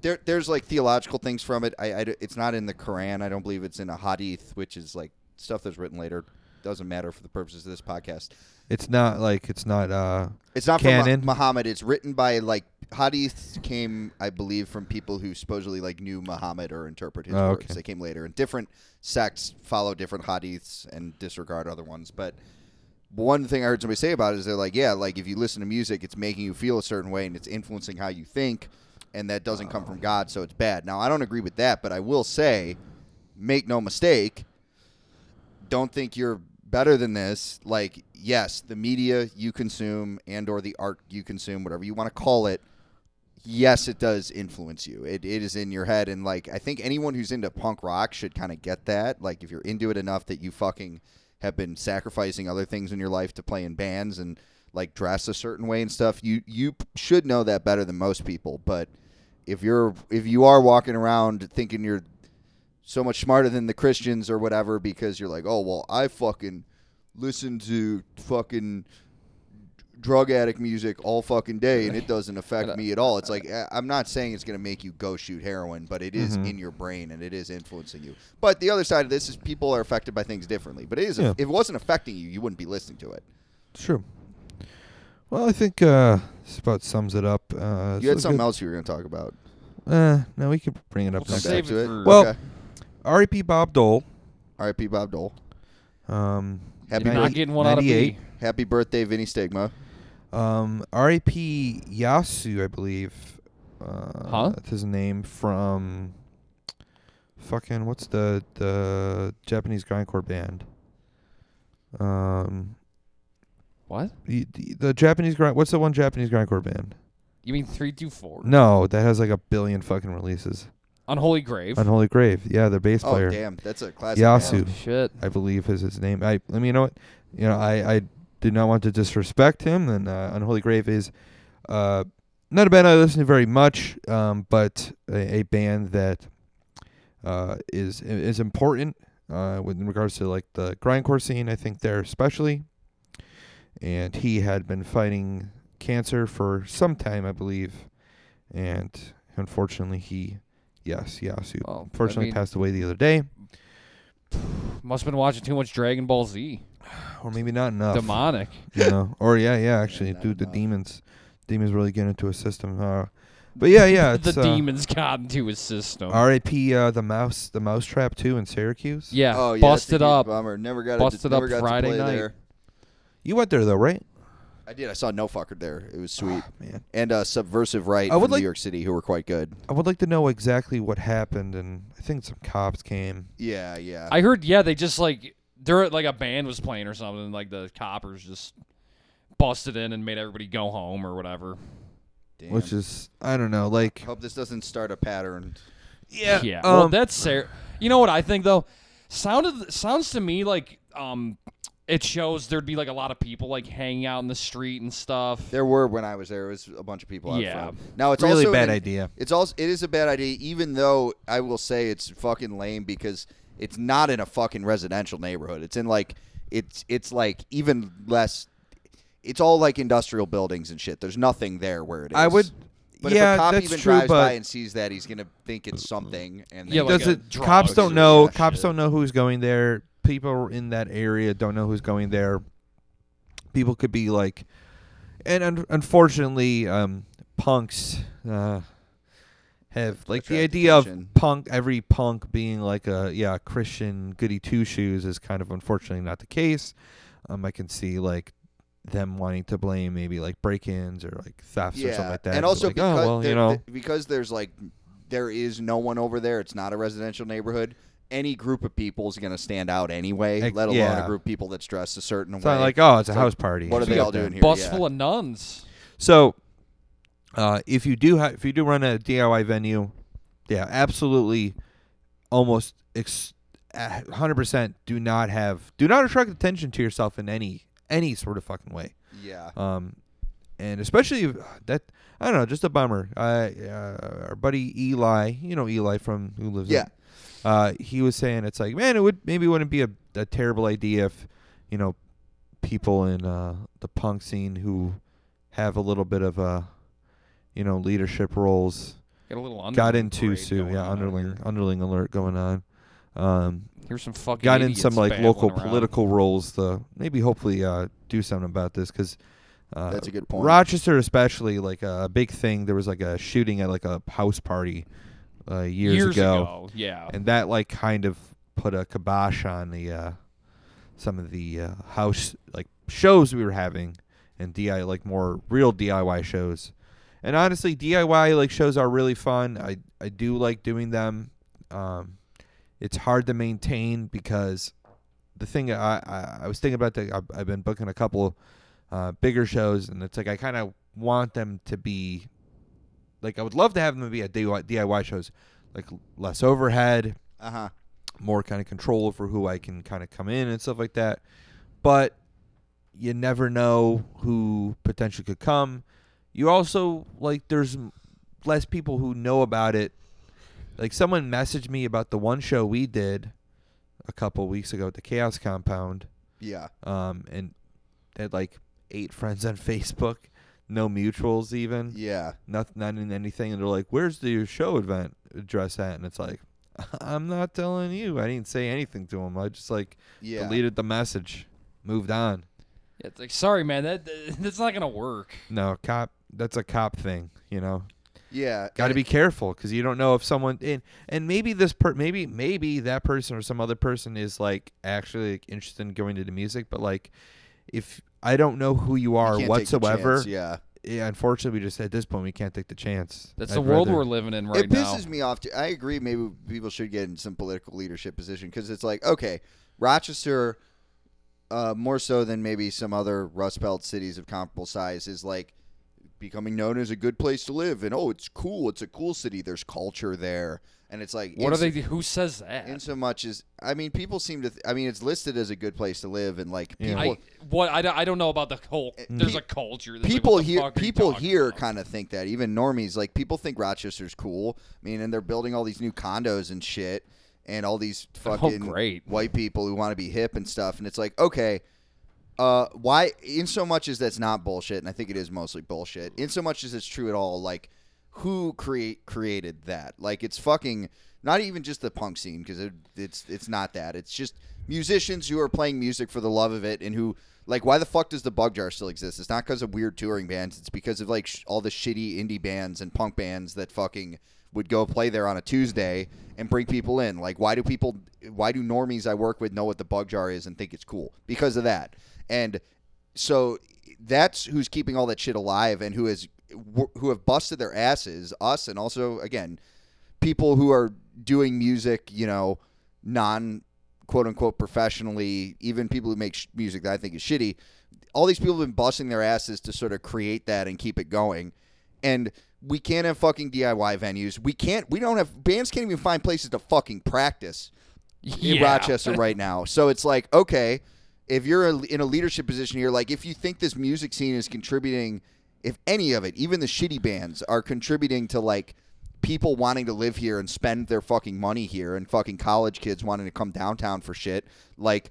there there's like theological things from it. I, I it's not in the Quran. I don't believe it's in a hadith, which is like stuff that's written later. Doesn't matter for the purposes of this podcast. it's not like it's not uh It's not Canon? Mu- Muhammad. It's written by like hadiths came, I believe, from people who supposedly like knew Muhammad or interpret his Oh, words. okay. They came later, and different sects follow different hadiths and disregard other ones. But one thing I heard somebody say about it is they're like, yeah, like if you listen to music, it's making you feel a certain way and it's influencing how you think, and that doesn't come from God, so it's bad. Now I don't agree with that, but I will say, make no mistake, don't think you're better than this like yes the media you consume and or the art you consume whatever you want to call it yes it does influence you. It, it is in your head and like i think anyone who's into punk rock should kind of get that. Like if you're into it enough that you fucking have been sacrificing other things in your life to play in bands and like dress a certain way and stuff you you should know that better than most people. But if you're if you are walking around thinking you're so much smarter than the Christians or whatever because you're like, oh well, I fucking listen to fucking drug addict music all fucking day and it doesn't affect me at all. It's like I'm not saying it's gonna make you go shoot heroin, but it is in your brain and it is influencing you. But the other side of this is people are affected by things differently. But it is Yeah. if it wasn't affecting you, you wouldn't be listening to it. true. Well, I think uh this about sums it up. Uh You had something else you were gonna talk about. Uh, no, we could bring it up. We'll next save back to it it. for- Well, okay. R.E.P. Bob Dole. R.I.P. Bob Dole. Um, Happy You're birth- not getting one out of me. Happy birthday, Vinny Stigma. Um, R.A.P. Yasu, I believe. Uh, Huh? That's his name from. Fucking what's the the Japanese grindcore band? Um, What? the, the, the Japanese grind. What's the one Japanese grindcore band? You mean three two four? No, that has like a billion fucking releases. Unholy Grave. Unholy Grave. Yeah, their bass Oh player. damn, that's a classic. Yasu. Oh, shit. I believe is his name. I I mean, you know what? You know, I I do not want to disrespect him. And uh, Unholy Grave is uh not a band I listen to very much, um, but a, a band that uh is is important uh with in regards to like the grindcore scene. I think there especially. And he had been fighting cancer for some time, I believe, and unfortunately he. Yes, Yasu. Well, I Unfortunately, mean- passed away the other day, Must have been watching too much Dragon Ball Z. or maybe not enough. Demonic. you know or yeah yeah actually Not dude the enough. demons demons really get into a system uh but yeah yeah the it's uh, demons got into his system. rap uh the mouse the mousetrap too in syracuse yeah, Oh yeah, that's a busted huge up. Bummer. Never got Busted to, never up got Friday to play night. there. you went there though right I did. I saw No Fucker there. It was sweet. man And uh, Subversive Right I would from like- New York City, who were quite good. i would like to know exactly what happened and i think some cops came Yeah, yeah. I heard, yeah, they just like they're like a band was playing or something, and like the coppers just busted in and made everybody go home or whatever. Damn. which is i don't know like Hope this doesn't start a pattern. yeah Yeah. well, um, that's ser- You know what I think though? Sounded sounds to me like um, it shows there'd be like a lot of people like hanging out in the street and stuff. There were when I was there. It was a bunch of people. Out Yeah. front. Now it's really also bad an- idea It's also it is a bad idea, even though I will say it's fucking lame because it's not in a fucking residential neighborhood. It's in like it's it's like even less. It's all like industrial buildings and shit. There's nothing there where it is. i would But yeah, if a cop that's even true, drives but by and sees that, he's gonna think it's something. And Yeah, like does it? Cops don't know. Cops shit. don't know who's going there. People in that area don't know who's going there. People could be like, and un- unfortunately, um, punks uh, have like the idea of punk. Every punk being like a yeah Christian goody two shoes is kind of unfortunately not the case. Um, I can see like them wanting to blame maybe like break-ins or like thefts or something like that. And also like, because oh, well, there- you know, because there's like there is no one over there. It's not a residential neighborhood. Any group of people is gonna stand out anyway. Ex- let alone yeah. a group of people that's dressed a certain it's way. not like oh, it's a It's like, house party. what are they all doing here? Bus yeah. full of nuns. So, uh, if you do ha- if you do run a DIY venue, yeah, absolutely, almost ex- hundred percent. Do not have do not attract attention to yourself in any any sort of fucking way. Yeah. Um, and especially if- that I don't know, just a bummer. Uh, uh, our buddy Eli, you know Eli from who lives. in- Yeah. Uh, he was saying it's like, man, it would maybe wouldn't be a, a terrible idea if, you know, people in uh, the punk scene who have a little bit of uh, you know, leadership roles Got a little got underling into parade Sue. going Yeah, underling here. underling alert going on. Um, Here's some fucking got in some like local around. political roles to maybe hopefully uh, do something about this because uh, That's a good point. Rochester, especially like a big thing. There was like a shooting at like a house party uh, years, ago, Yeah. and that like kind of put a kibosh on the uh, some of the uh, house like shows we were having and DIY like more real DIY shows. And honestly, DIY like shows are really fun. I I do like doing them. Um, it's hard to maintain because the thing I I, I was thinking about that I've, I've been booking a couple uh, bigger shows, and it's like I kind of want them to be like I would love to have them be at DIY, shows, like less overhead, Uh huh. more kind of control over who I can kind of come in and stuff like that. But you never know who potentially could come. You also like there's less people who know about it. Like someone messaged me about the one show we did a couple weeks ago at the Chaos Compound, Yeah. um, and had like eight friends on Facebook, no mutuals even Yeah. not not in anything, and they're like, "Where's the show event address at?" And it's like, "I'm not telling you. I didn't say anything to him. I just like Yeah. deleted the message, moved on." Yeah, It's like, sorry, man, that that's not gonna work. No, cop. That's a cop thing, you know. Yeah. Got to be careful because you don't know if someone and and maybe this per maybe maybe that person or some other person is like actually like, interested in going into music, but like if I don't know who you you are can't take the whatsoever, chance, Yeah. yeah, unfortunately, we just at this point we can't take the chance. That's I'd the world rather- we're living in right now. it now. pisses me off. Too. I agree. Maybe people should get in some political leadership position because it's like, okay, Rochester, uh, more so than maybe some other Rust Belt cities of comparable size, is like becoming known as a good place to live. And oh, it's cool. It's a cool city. There's culture there, and it's like What are so- they? Who says that? In so much as I mean, people seem to. Th- I mean, it's listed as a good place to live, and like Yeah. people. I what I, don't- I don't know about the whole. There's pe- a culture. There's like, people the here fuck are you people here kind of think that even normies like people think rochester's cool i mean and they're building all these new condos and shit and all these fucking Oh, great. white people who want to be hip and stuff and it's like okay uh why in so much as that's not bullshit and i think it is mostly bullshit in so much as it's true at all like who create created that. Like it's fucking not even just the punk scene because it, it's it's not that. It's just musicians who are playing music for the love of it and who like why the fuck does the bug jar still exist? It's not because of weird touring bands. It's because of like sh- all the shitty indie bands and punk bands that fucking would go play there on a tuesday and bring people in. Like why do people why do normies i work with know what the bug jar is and think it's cool? Because of that. And so that's who's keeping all that shit alive and who who have busted their asses us and also again people who are doing music you know non quote unquote professionally even people who make sh- music that i think is shitty all these people have been busting their asses to sort of create that and keep it going and we can't have fucking diy venues we can't we don't have bands can't even find places to fucking practice in Yeah. Rochester right now. So it's like, okay, if you're a- in a leadership position here, like if you think this music scene is contributing, if any of it, even the shitty bands are contributing to like people wanting to live here and spend their fucking money here and fucking college kids wanting to come downtown for shit, like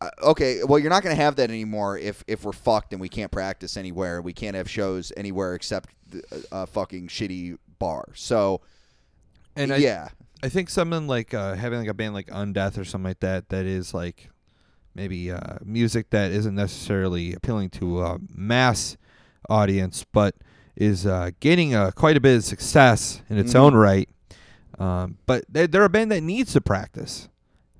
uh, okay, well you're not going to have that anymore if if we're fucked and we can't practice anywhere, we can't have shows anywhere except a, a fucking shitty bar. So And I, yeah, I think something like uh, having like a band like Undeath or something like that that is like maybe uh, music that isn't necessarily appealing to a mass audience, but is uh, gaining uh, quite a bit of success in its Mhm. own right. Um, but they, they're a band that needs to practice.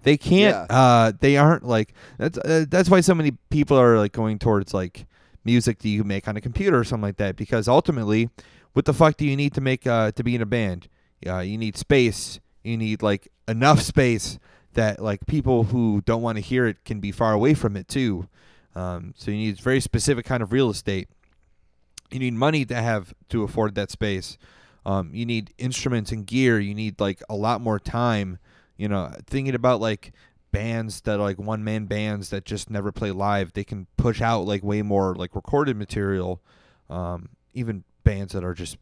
They can't. Uh, they aren't like that's. Uh, that's why so many people are like going towards like music that you make on a computer or something like that. Because ultimately, what the fuck do you need to make uh, to be in a band? Uh, you need space. You need like enough space that like people who don't want to hear it can be far away from it too. Um, so you need very specific kind of real estate. You need money to have to afford that space. Um, you need instruments and gear. You need like a lot more time. You know, thinking about like bands that are like one man bands that just never play live, they can push out like way more like recorded material. Um, even bands that are just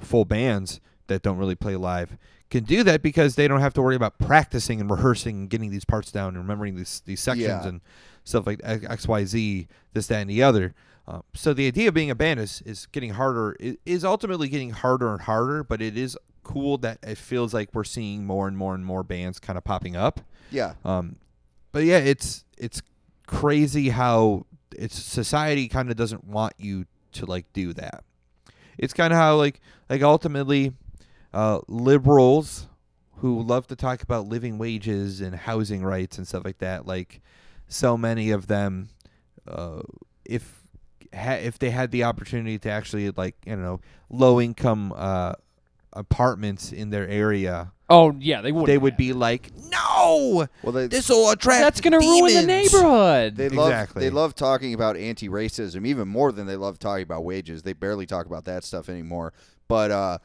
full bands that don't really play live can do that because they don't have to worry about practicing and rehearsing and getting these parts down and remembering these these sections Yeah. and stuff like X, Y, Z, this, that, and the other. Uh, so the idea of being a band is is getting harder. It is ultimately getting harder and harder, but it is cool that it feels like we're seeing more and more and more bands kind of popping up. yeah, Um, but yeah, it's it's crazy how it's society kind of doesn't want you to like do that. It's kind of how like like ultimately, uh, liberals who love to talk about living wages and housing rights and stuff like that. Like so many of them, uh, if ha- if they had the opportunity to actually like you know low income uh, apartments in their area, Oh yeah, they would. they would be like, no, well they this will attract. That's gonna ruin the neighborhood. They love Exactly. they love talking about anti-racism even more than they love talking about wages. They barely talk about that stuff anymore. But uh,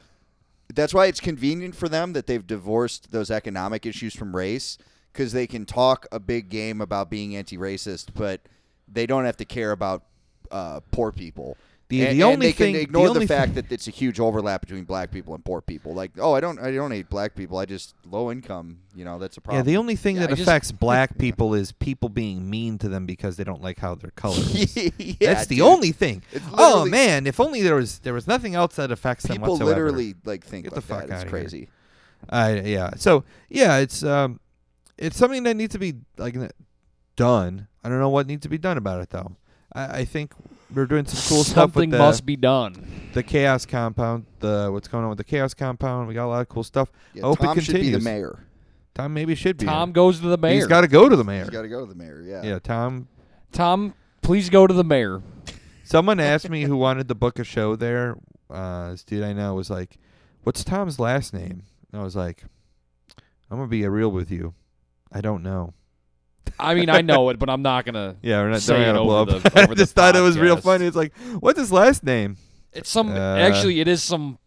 that's why it's convenient for them that they've divorced those economic issues from race because they can talk a big game about being anti-racist, but they don't have to care about uh, poor people. The- and, the and only they thing- can ignore the, only fact thing- that it's a huge overlap between black people and poor people. Like, oh, I don't, I don't hate black people. I just low income. You know, that's a problem. Yeah, the only thing Yeah, that I just- affects black people is people being mean to them because they don't like how their color is. yeah, That's the dude. only thing. Oh man, if only there was there was nothing else that affects them People literally like think Get like the fuck that. It's outta here. crazy. I yeah. So yeah, it's um, it's something that needs to be like done. I don't know what needs to be done about it though. I, I think we're doing some cool stuff with Something the, must be done. the chaos compound. The what's going on with the chaos compound? We got a lot of cool stuff. Yeah, I hope it Tom should be the mayor. Tom maybe should be. Tom goes to the mayor. He's got to go to the mayor. He's got to go to the mayor. Yeah. yeah, Tom Tom, please go to the mayor. Someone asked me who wanted to book a show there. Uh, this dude I know was like, "What's Tom's last name?" And I was like, "I'm gonna be real with you. I don't know." I mean, I know it, but I'm not gonna. Yeah, we're not Say it gotta blow over up. the- over I just thought it was real funny. It's like, "What's his last name?" It's some. Uh, actually, it is some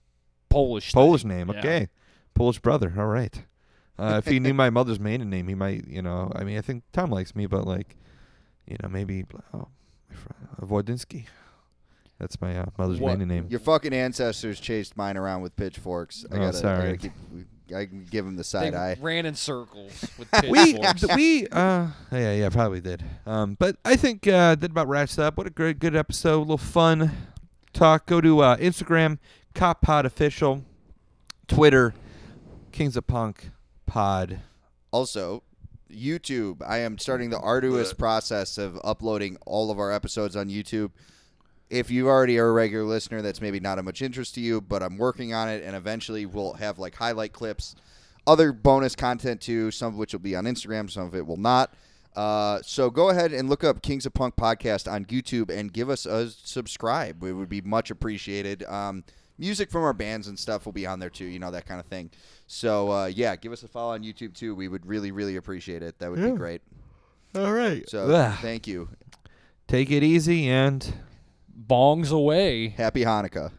Polish. thing. Polish name. Yeah. Okay, Polish brother. All right. Uh, if he knew my mother's maiden name, he might. You know, I mean, I think Tom likes me, but like, you know, maybe oh, my friend, uh, Wojdyński. That's my uh, mother's What? maiden name. Your fucking ancestors chased mine around with pitchforks. I Oh, gotta, I, sorry. gotta keep, I can give him the They side eye. ran in circles with we we uh yeah yeah probably did. Um but I think uh that about wraps up. What a great good episode. A little fun talk. Go to uh Instagram Cop Pod official. Twitter Kings of Punk Pod. Also, YouTube. I am starting the arduous process of uploading all of our episodes on YouTube. If you already are a regular listener, that's maybe not of much interest to you, but I'm working on it, and eventually we'll have like highlight clips, other bonus content too, some of which will be on Instagram, some of it will not. Uh, so go ahead and look up Kings of Punk podcast on YouTube and give us a subscribe. It would be much appreciated. Um, music from our bands and stuff will be on there too, you know that kind of thing. So uh, yeah, give us a follow on YouTube too. We would really, really appreciate it. That would Yeah. be great. all right So Ugh. thank you. take it easy and Bongs away. Happy Hanukkah.